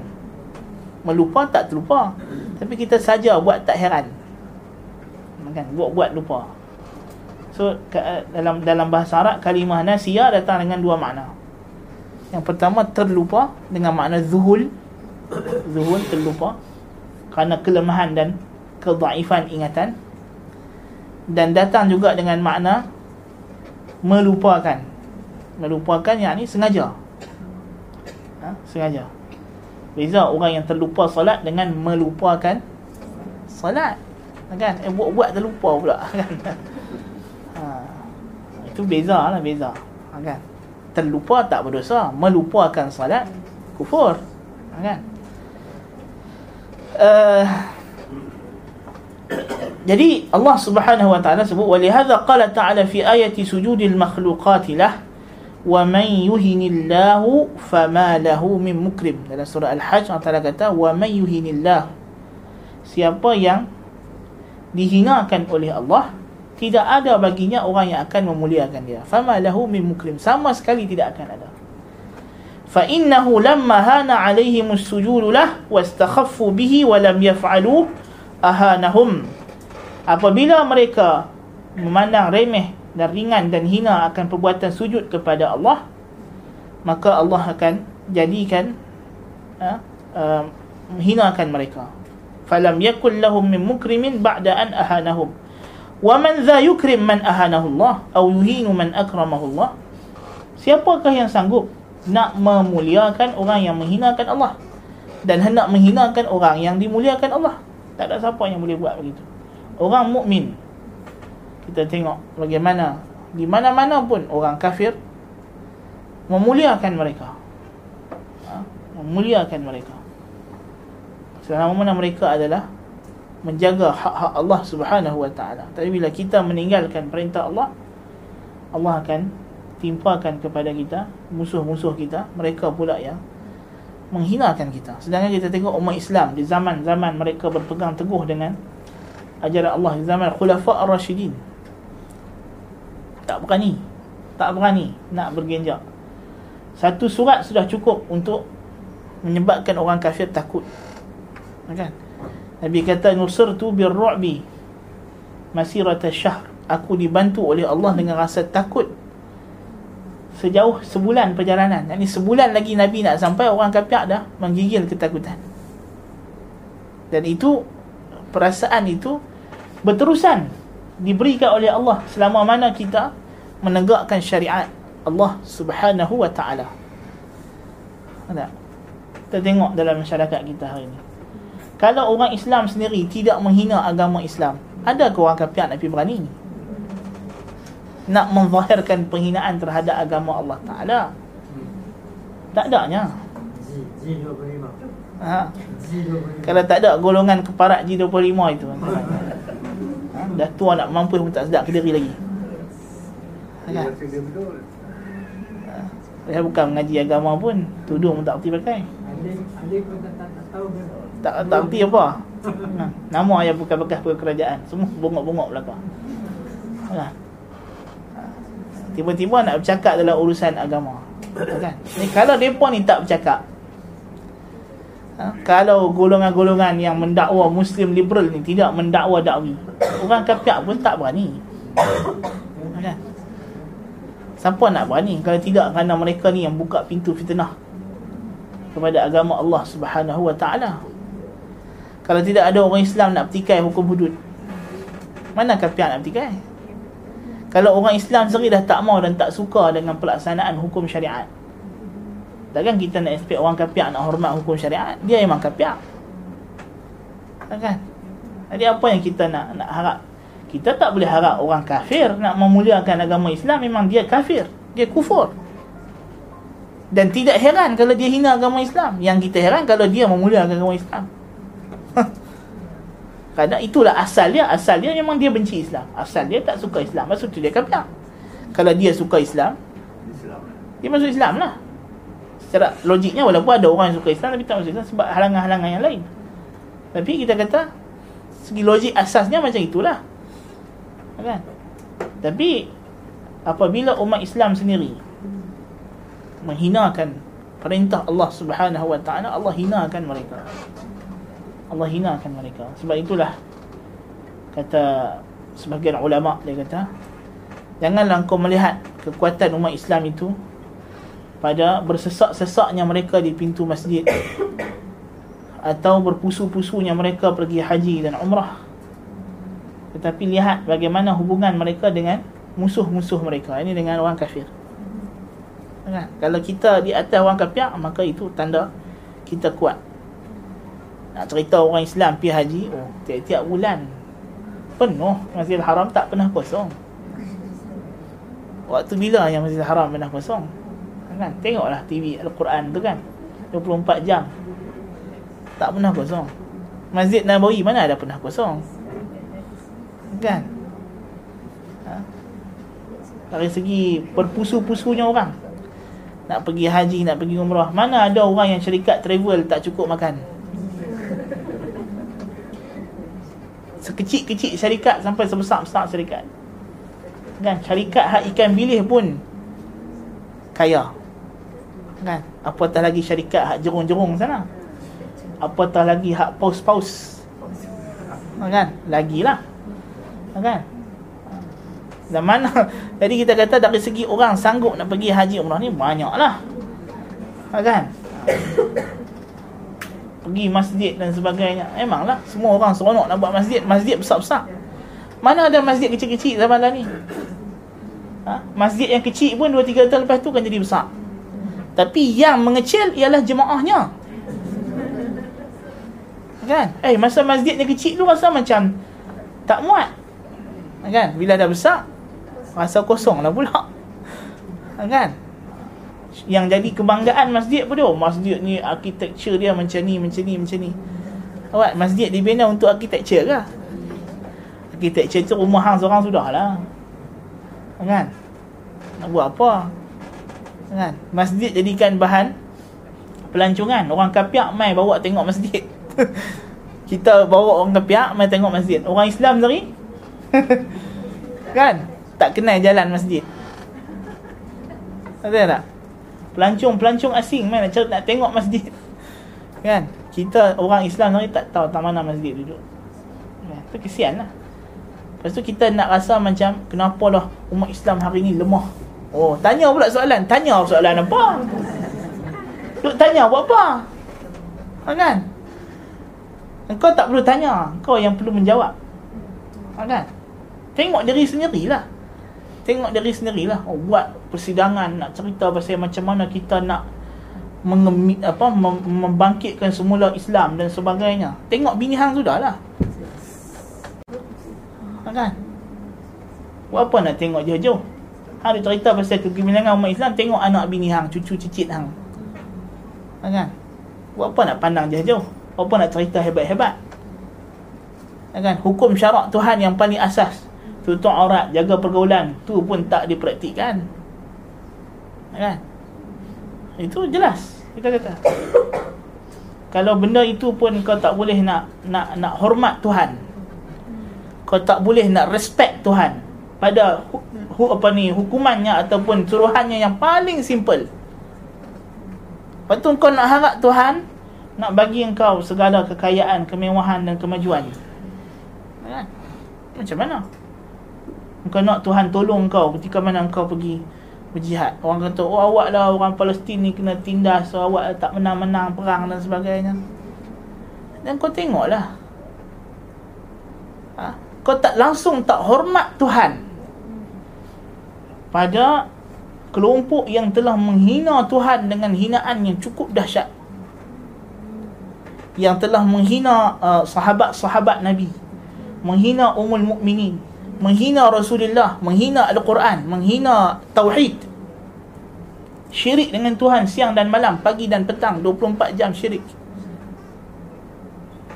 Melupa tak terlupa. Tapi kita saja buat tak heran. Kan? Buat-buat lupa. So dalam dalam bahasa Arab kalimah nasiya datang dengan dua makna. Yang pertama terlupa dengan makna zuhul. Zuhul terlupa. Kerana kelemahan dan kedaifan ingatan dan datang juga dengan makna melupakan. Melupakan yang ni sengaja. Ha? sengaja. Beza orang yang terlupa salat dengan melupakan salat kan? Eh buat-buat terlupa pula kan? Ha. itu beza lah beza. Ha, kan? Terlupa tak berdosa melupakan salat kufur. Ha, kan? Uh, jadi Allah Subhanahu wa taala sebut walihadza qala ta'ala fi ayati sujudil makhluqat lah wa man yuhinillahu fama lahu min mukrim dalam surah al-hajj Allah taala kata wa man yuhinillah siapa yang dihinakan oleh Allah tidak ada baginya orang yang akan memuliakan dia. Fama lahu min mukrim sama sekali tidak akan ada. Fa innahu lamma hana alaihim as-sujud lah wastakhaffu bihi wa lam yaf'alu ahanahum. Apabila mereka memandang remeh dan ringan dan hina akan perbuatan sujud kepada Allah maka Allah akan jadikan uh, uh, menghinakan mereka. Falam yakul lahum min mukrimin ba'da an ahanahum. Wa man dha yukrim man ahanahu Allah atau yuhinu man akramahu Allah siapakah yang sanggup nak memuliakan orang yang menghinakan Allah dan hendak menghinakan orang yang dimuliakan Allah Tak ada siapa yang boleh buat begitu. Orang mukmin kita tengok bagaimana di mana-mana pun orang kafir memuliakan mereka. Ha? Memuliakan mereka. Selama mana mereka adalah menjaga hak-hak Allah Subhanahu wa taala. Tapi bila kita meninggalkan perintah Allah, Allah akan timpakan kepada kita musuh-musuh kita, mereka pula yang menghinakan kita. Sedangkan kita tengok umat Islam di zaman-zaman mereka berpegang teguh dengan ajaran Allah di zaman Khulafa ar-Rashidin. Tak berani. Tak berani nak bergenjak. Satu surat sudah cukup untuk menyebabkan orang kafir takut. Kan? Nabi kata nusirtu birru'bi masirata syahr. Aku dibantu oleh Allah dengan rasa takut sejauh sebulan perjalanan. Ini sebulan lagi Nabi nak sampai orang kafir dah menggigil ketakutan. Dan itu perasaan itu berterusan diberikan oleh Allah selama mana kita menegakkan syariat Allah Subhanahu wa taala. Ada. Kita tengok dalam masyarakat kita hari ini kalau orang Islam sendiri tidak menghina agama Islam, ada ke orang kafir nak pergi berani nak menzahirkan penghinaan terhadap agama Allah Taala? Tak adanya. Ha. Kalau tak ada golongan keparat G25 itu ha? Dah tua nak mampu pun tak sedap kediri lagi kan? Ha? bukan mengaji agama pun Tudung pun tak berhenti pakai tak tak erti apa. Ha, nama yang bekas-bekas kerajaan semua bongok-bongok belakang. Ha. Tiba-tiba nak bercakap dalam urusan agama. Kan? Ni kalau depa ni tak bercakap. Ha? Kalau golongan-golongan yang mendakwa Muslim liberal ni tidak mendakwa dakwi, orang kafir pun tak berani. Kan? Siapa nak berani kalau tidak kerana mereka ni yang buka pintu fitnah kepada agama Allah Subhanahu wa taala. Kalau tidak ada orang Islam nak petikai hukum hudud Mana pihak nak petikai Kalau orang Islam sendiri dah tak mau dan tak suka dengan pelaksanaan hukum syariat. Takkan kita nak expect orang kafir nak hormat hukum syariat Dia memang kafir Takkan Jadi apa yang kita nak nak harap? Kita tak boleh harap orang kafir Nak memuliakan agama Islam Memang dia kafir. Dia kufur. Dan tidak heran kalau dia hina agama Islam. Yang kita heran kalau dia memuliakan agama Islam Kerana itulah asal dia Asal dia memang dia benci Islam. Asal dia tak suka Islam Maksud tu dia kafir Kalau dia suka Islam. Dia masuk Islam lah. Secara logiknya walaupun ada orang yang suka Islam Tapi tak masuk Islam sebab halangan-halangan yang lain. Tapi kita kata Segi logik asasnya macam itulah. Kan? Tapi Apabila umat Islam sendiri Menghinakan Perintah Allah subhanahu wa ta'ala Allah hinakan mereka Allah hinakan mereka. Sebab itulah kata sebagian ulama dia kata janganlah kau melihat kekuatan umat Islam itu pada bersesak-sesaknya mereka di pintu masjid atau berpusu-pusunya mereka pergi haji dan umrah. Tetapi lihat bagaimana hubungan mereka dengan musuh-musuh mereka. Ini dengan orang kafir. Kan? kalau kita di atas orang kafir maka itu tanda kita kuat nak cerita orang Islam pergi haji oh tiap-tiap bulan. Penuh. Masjidil Haram tak pernah kosong. Waktu bila yang Masjidil Haram pernah kosong? Kan tengoklah TV Al-Quran tu kan. 24 jam. Tak pernah kosong. Masjid Nabawi mana ada pernah kosong? Kan? Ha? dari segi perpusu-pusunya orang. Nak pergi haji nak pergi umrah. Mana ada orang yang syarikat travel tak cukup makan sekecil-kecil syarikat sampai sebesar-besar syarikat. Kan? Syarikat hak ikan bilih pun kaya. Kan? Apatah lagi syarikat hak jerung-jerung sana? Apatah lagi hak paus-paus? Kan? Lagilah. Kan? Dan mana? Jadi kita kata dari segi orang sanggup nak pergi haji umrah ni banyaklah. Kan pergi masjid dan sebagainya. Memanglah semua orang seronok nak buat masjid, masjid besar-besar. Mana ada masjid kecil-kecil zaman dah ni? Ha? Masjid yang kecil pun 2 3 tahun lepas tu kan jadi besar. Tapi yang mengecil ialah jemaahnya. Kan? Eh masa masjid ni kecil tu rasa macam tak muat. Kan? Bila dah besar rasa kosong lah pula. Kan? Yang jadi kebanggaan masjid pun tu. Masjid ni architecture dia macam ni, macam ni, macam ni. Awak masjid dibina untuk architecture ke? Architecture tu rumah hang seorang sudah lah. Kan? Nak buat apa? Kan? Masjid jadikan bahan pelancongan. Orang kapiak mai bawa tengok masjid. kita bawa orang kepiak mai tengok masjid orang Islam tadi kan tak kenal jalan masjid ada tak pelancong-pelancong asing mai nak, nak tengok masjid. Kan? Kita orang Islam tadi tak tahu tak mana masjid duduk. Ya, tu kesian lah. Lepas tu kita nak rasa macam kenapa lah umat Islam hari ni lemah? Oh tanya pula soalan. Tanya soalan apa? Duk tanya buat apa? Kan? Engkau tak perlu tanya. Engkau yang perlu menjawab. Kan? Tengok diri sendirilah. Tengok diri sendirilah. Oh, Buat persidangan Nak cerita pasal macam mana kita nak mengemit, apa, mem- Membangkitkan semula Islam Dan sebagainya. Tengok bini hang sudah lah. Ha, Kan? Buat apa nak tengok jauh-jauh dia cerita pasal kegemilangan umat Islam Tengok anak bini hang Cucu cicit hang. Ha, Kan? Buat apa nak pandang jauh-jauh apa nak cerita hebat-hebat? Ya kan? Hukum syarak Tuhan yang paling asas. Tutup aurat jaga pergaulan. Tu pun tak dipraktikkan kan itu jelas kita kata kalau benda itu pun kau tak boleh nak nak nak hormat Tuhan kau tak boleh nak respect Tuhan pada hu, hu, apa ni hukumannya ataupun suruhannya yang paling simple Lepas tu kau nak harap Tuhan nak bagi engkau segala kekayaan, kemewahan dan kemajuan. Kan? Macam mana? Engkau nak Tuhan tolong engkau ketika mana engkau pergi berjihad. Orang kata, oh awak lah orang Palestin ni kena tindas, so awak tak menang-menang perang dan sebagainya. Dan kau tengoklah. Ha? Kau tak langsung tak hormat Tuhan. Pada kelompok yang telah menghina Tuhan dengan hinaan yang cukup dahsyat yang telah menghina uh, sahabat-sahabat Nabi, menghina umul mukminin, menghina Rasulullah, menghina Al-Quran, menghina Tauhid. Syirik dengan Tuhan siang dan malam, pagi dan petang, 24 jam syirik.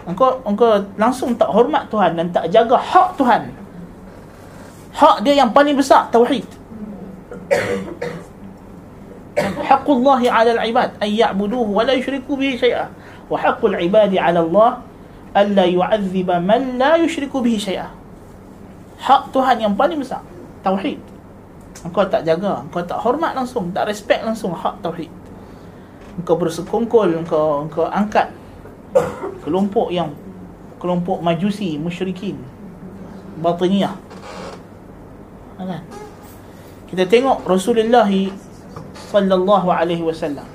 Engkau, engkau langsung tak hormat Tuhan dan tak jaga hak Tuhan. Hak dia yang paling besar, Tauhid. Hakullahi ala al-ibad Ayya'buduhu wa la yushriku bihi syai'ah Wa haqqul ibadi ala Allah Alla yu'adziba man la yushriku bihi syai'ah hak Tuhan yang paling besar tauhid. Engkau tak jaga engkau tak hormat langsung tak respect langsung hak tauhid. Engkau bersekongkol engkau engkau angkat kelompok yang kelompok majusi musyrikin. Batiniyah kan? Kita tengok Rasulullah sallallahu alaihi wasallam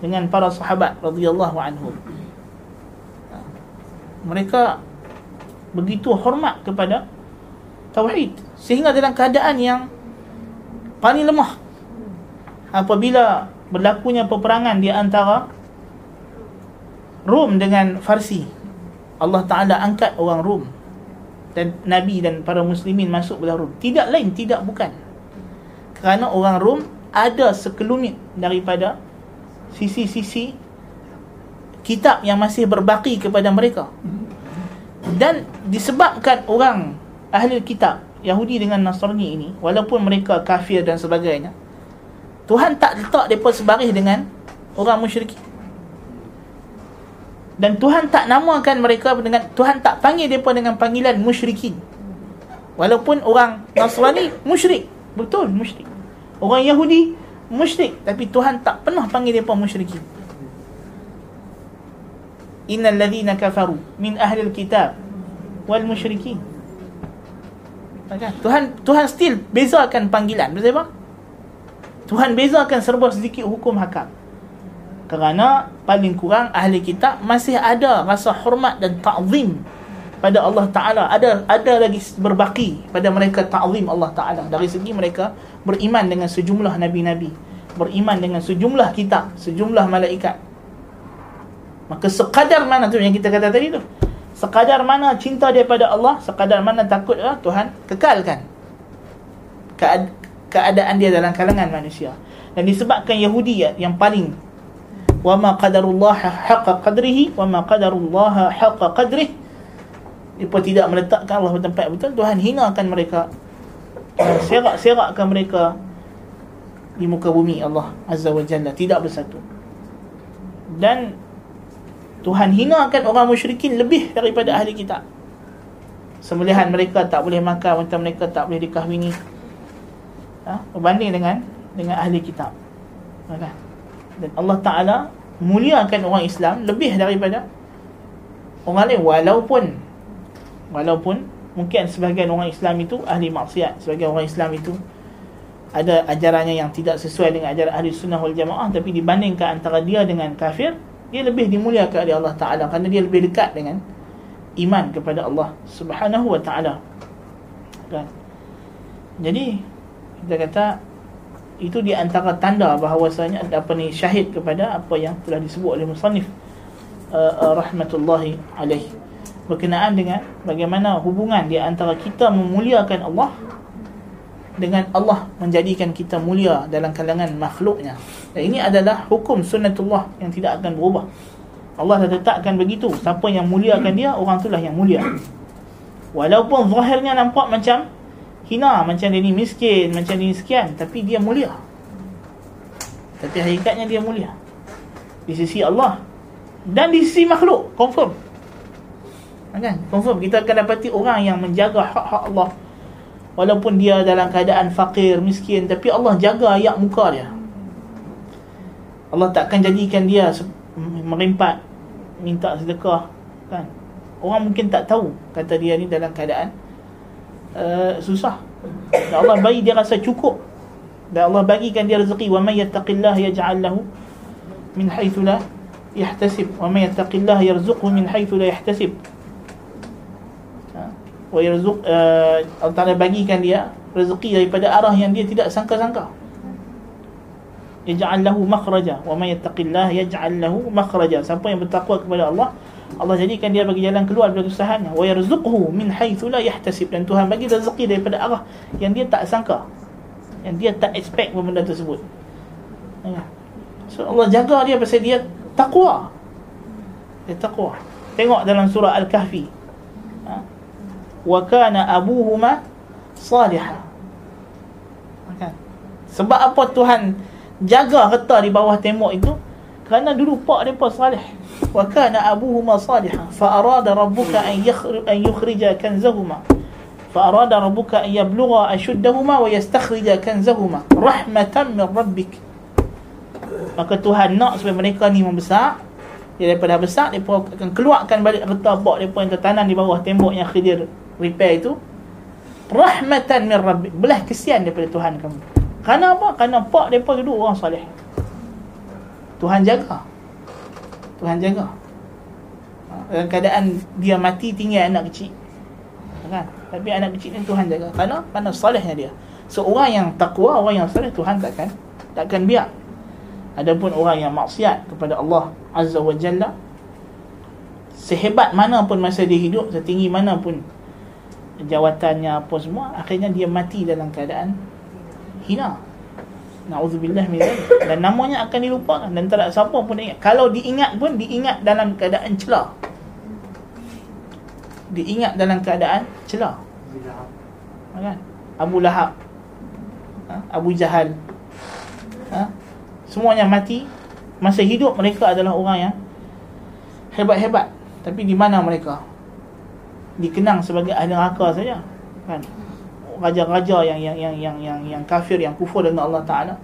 dengan para sahabat radhiyallahu anhum. Mereka begitu hormat kepada tauhid. Sehingga dalam keadaan yang paling lemah apabila berlakunya peperangan di antara Rom dengan Farsi Allah Taala angkat orang Rom dan Nabi dan para muslimin masuk dalam Rom tidak lain tidak bukan. Kerana orang Rom ada sekelumit daripada sisi-sisi kitab yang masih berbaki kepada mereka. Dan disebabkan orang ahli kitab Yahudi dengan Nasrani ini walaupun mereka kafir dan sebagainya Tuhan tak letak mereka sebaris dengan orang musyrik. Dan Tuhan tak namakan mereka dengan Tuhan tak panggil mereka dengan panggilan musyrikin. Walaupun orang Nasrani musyrik. Betul musyrik. Orang Yahudi musyrik tapi Tuhan tak pernah panggil depa musyrikin. Innal ladzina kafaru min ahli alkitab wal musyrikin Tuhan Tuhan still bezakan panggilan. Betul apa Tuhan bezakan serba sedikit hukum hakam. Kerana paling kurang ahli kitab masih ada rasa hormat dan ta'zim pada Allah Taala. Ada ada lagi berbaki pada mereka ta'zim Allah Taala. Dari segi mereka beriman dengan sejumlah nabi-nabi beriman dengan sejumlah kitab sejumlah malaikat. Maka sekadar mana tu yang kita kata tadi tu. Sekadar mana cinta daripada Allah, sekadar mana takut Allah, Tuhan kekalkan kead- keadaan dia dalam kalangan manusia. Dan disebabkan Yahudi yang paling wa ma qadarullah haqqa qadrihi wa ma qadarullah haqqa qadrihi mereka tidak meletakkan Allah pada tempat betul Tuhan hinakan mereka. Serak-serakkan mereka di muka bumi Allah Azza wa Jalla tidak bersatu. Dan Tuhan hinakan orang musyrikin lebih daripada ahli kitab sembelihan mereka tak boleh makan wanita mereka tak boleh dikahwini ha? berbanding dengan dengan ahli kitab kan? dan Allah Ta'ala muliakan orang Islam lebih daripada orang lain walaupun walaupun mungkin sebahagian orang Islam itu ahli maksiat sebagian orang Islam itu ada ajarannya yang tidak sesuai dengan ajaran ahli sunnah wal jamaah tapi dibandingkan antara dia dengan kafir dia lebih dimuliakan oleh Allah Ta'ala kerana dia lebih dekat dengan iman kepada Allah Subhanahu wa Ta'ala. Kan? Jadi kita kata itu di antara tanda bahawasanya apa ni syahid kepada apa yang telah disebut oleh musannif uh, uh, rahmatullahi alaihi berkenaan dengan bagaimana hubungan di antara kita memuliakan Allah dengan Allah menjadikan kita mulia dalam kalangan makhluknya. Dan ini adalah hukum sunnatullah yang tidak akan berubah. Allah dah tetapkan begitu. Siapa yang muliakan dia orang itulah yang mulia. Walaupun zahirnya nampak macam hina macam dia ni miskin macam dia ni sekian tapi dia mulia. Tapi hakikatnya dia mulia. Di sisi Allah dan di sisi makhluk confirm. Kan? Confirm kita akan dapati orang yang menjaga hak-hak Allah walaupun dia dalam keadaan fakir miskin tapi Allah jaga ayat muka dia Allah takkan jadikan dia merimpat minta sedekah kan orang mungkin tak tahu kata dia ni dalam keadaan uh, susah. Dan Allah bagi dia rasa cukup. Dan Allah bagikan dia rezeki. Wa may yattaqillah yaj'al lahu min haythu la yahtasib. Wa may yattaqillah yarzuqhu min la yahtasib. Wa yarzuq uh, Allah Taala bagikan dia rezeki daripada arah yang dia tidak sangka-sangka. Yaj'al lahu makhraja. Wa may yattaqillah yaj'al lahu makhraja. Siapa yang bertakwa kepada Allah, Allah jadikan dia bagi jalan keluar daripada kesusahannya wa yarzuqhu min haythu la yahtasib dan Tuhan bagi rezeki daripada arah yang dia tak sangka yang dia tak expect benda tersebut ya. so Allah jaga dia pasal dia takwa dia takwa tengok dalam surah al-kahfi? wa kana abuhuma saliha kan? sebab apa Tuhan jaga harta di bawah tembok itu? Kerana dulu pak depa salih. Wa kana abuhuma saliha fa arada rabbuka an yukhrija an yukhrija kanzahuma. Fa arada rabbuka an yablugha ashuddahuma wa yastakhrija kanzahuma. Rahmatan min rabbik. Maka Tuhan nak supaya mereka ni membesar. Ya daripada besar Mereka akan keluarkan balik harta bok Mereka yang tertanam di bawah tembok yang khidir repair itu rahmatan min rabbik. Belah kesian daripada Tuhan kamu. Kerana apa? kerana pak mereka dulu orang soleh. Tuhan jaga. Tuhan jaga. Dalam keadaan dia mati tinggal anak kecil. Kan? Tapi anak kecil ni Tuhan jaga. Kerana kerana solehnya dia. So orang yang takwa orang yang soleh Tuhan takkan takkan biar. Adapun orang yang maksiat kepada Allah azza wa jalla sehebat mana pun masa dia hidup setinggi mana pun jawatannya apa semua akhirnya dia mati dalam keadaan hina. Na'udzubillah min Dan namanya akan dilupakan Dan tak ada siapa pun ingat. Kalau diingat pun Diingat dalam keadaan celah. Diingat dalam keadaan celah. Kan? Abu Lahab. Ha? Abu Jahal. Ha? Semuanya mati. Masa hidup mereka adalah orang yang Hebat-hebat. Tapi di mana mereka Dikenang sebagai ahli neraka saja Kan raja-raja yang yang yang yang yang yang kafir yang kufur dengan Allah Taala.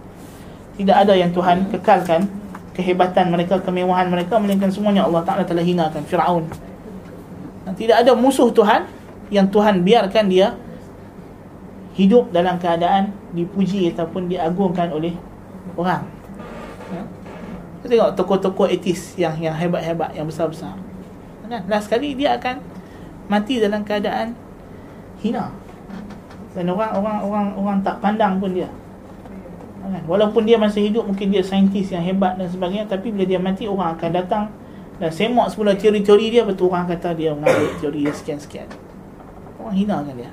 Tidak ada yang Tuhan kekalkan kehebatan mereka, kemewahan mereka melainkan semuanya Allah Taala telah hinakan Firaun. Tidak ada musuh Tuhan yang Tuhan biarkan dia hidup dalam keadaan dipuji ataupun diagungkan oleh orang. Kita tengok tokoh-tokoh etis yang yang hebat-hebat, yang besar-besar. Kan? Last sekali dia akan mati dalam keadaan hina. Dan orang orang orang orang tak pandang pun dia. Kan? walaupun dia masih hidup mungkin dia saintis yang hebat dan sebagainya tapi bila dia mati orang akan datang Dan semak semula teori-teori dia Betul orang kata dia mengambil teori dia sekian-sekian. Orang hinakan dia.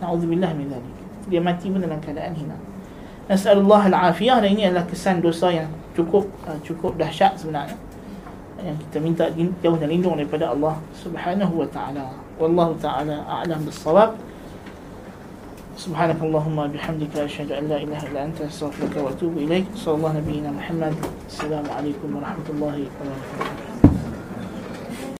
Na'udzubillah min dhalik. Dia mati pun dalam keadaan hina. Nas'alullah al-afiyah Dan ini adalah kesan dosa yang cukup uh, Cukup dahsyat sebenarnya. Yang kita minta jauh dan lindung daripada Allah Subhanahu wa ta'ala Wallahu ta'ala a'lam bis-sawab سبحانك اللهم وبحمدك أشهد أن لا إله إلا أنت أستغفرك وأتوب إليك. صلى الله نبينا محمد. السلام عليكم ورحمة الله وبركاته.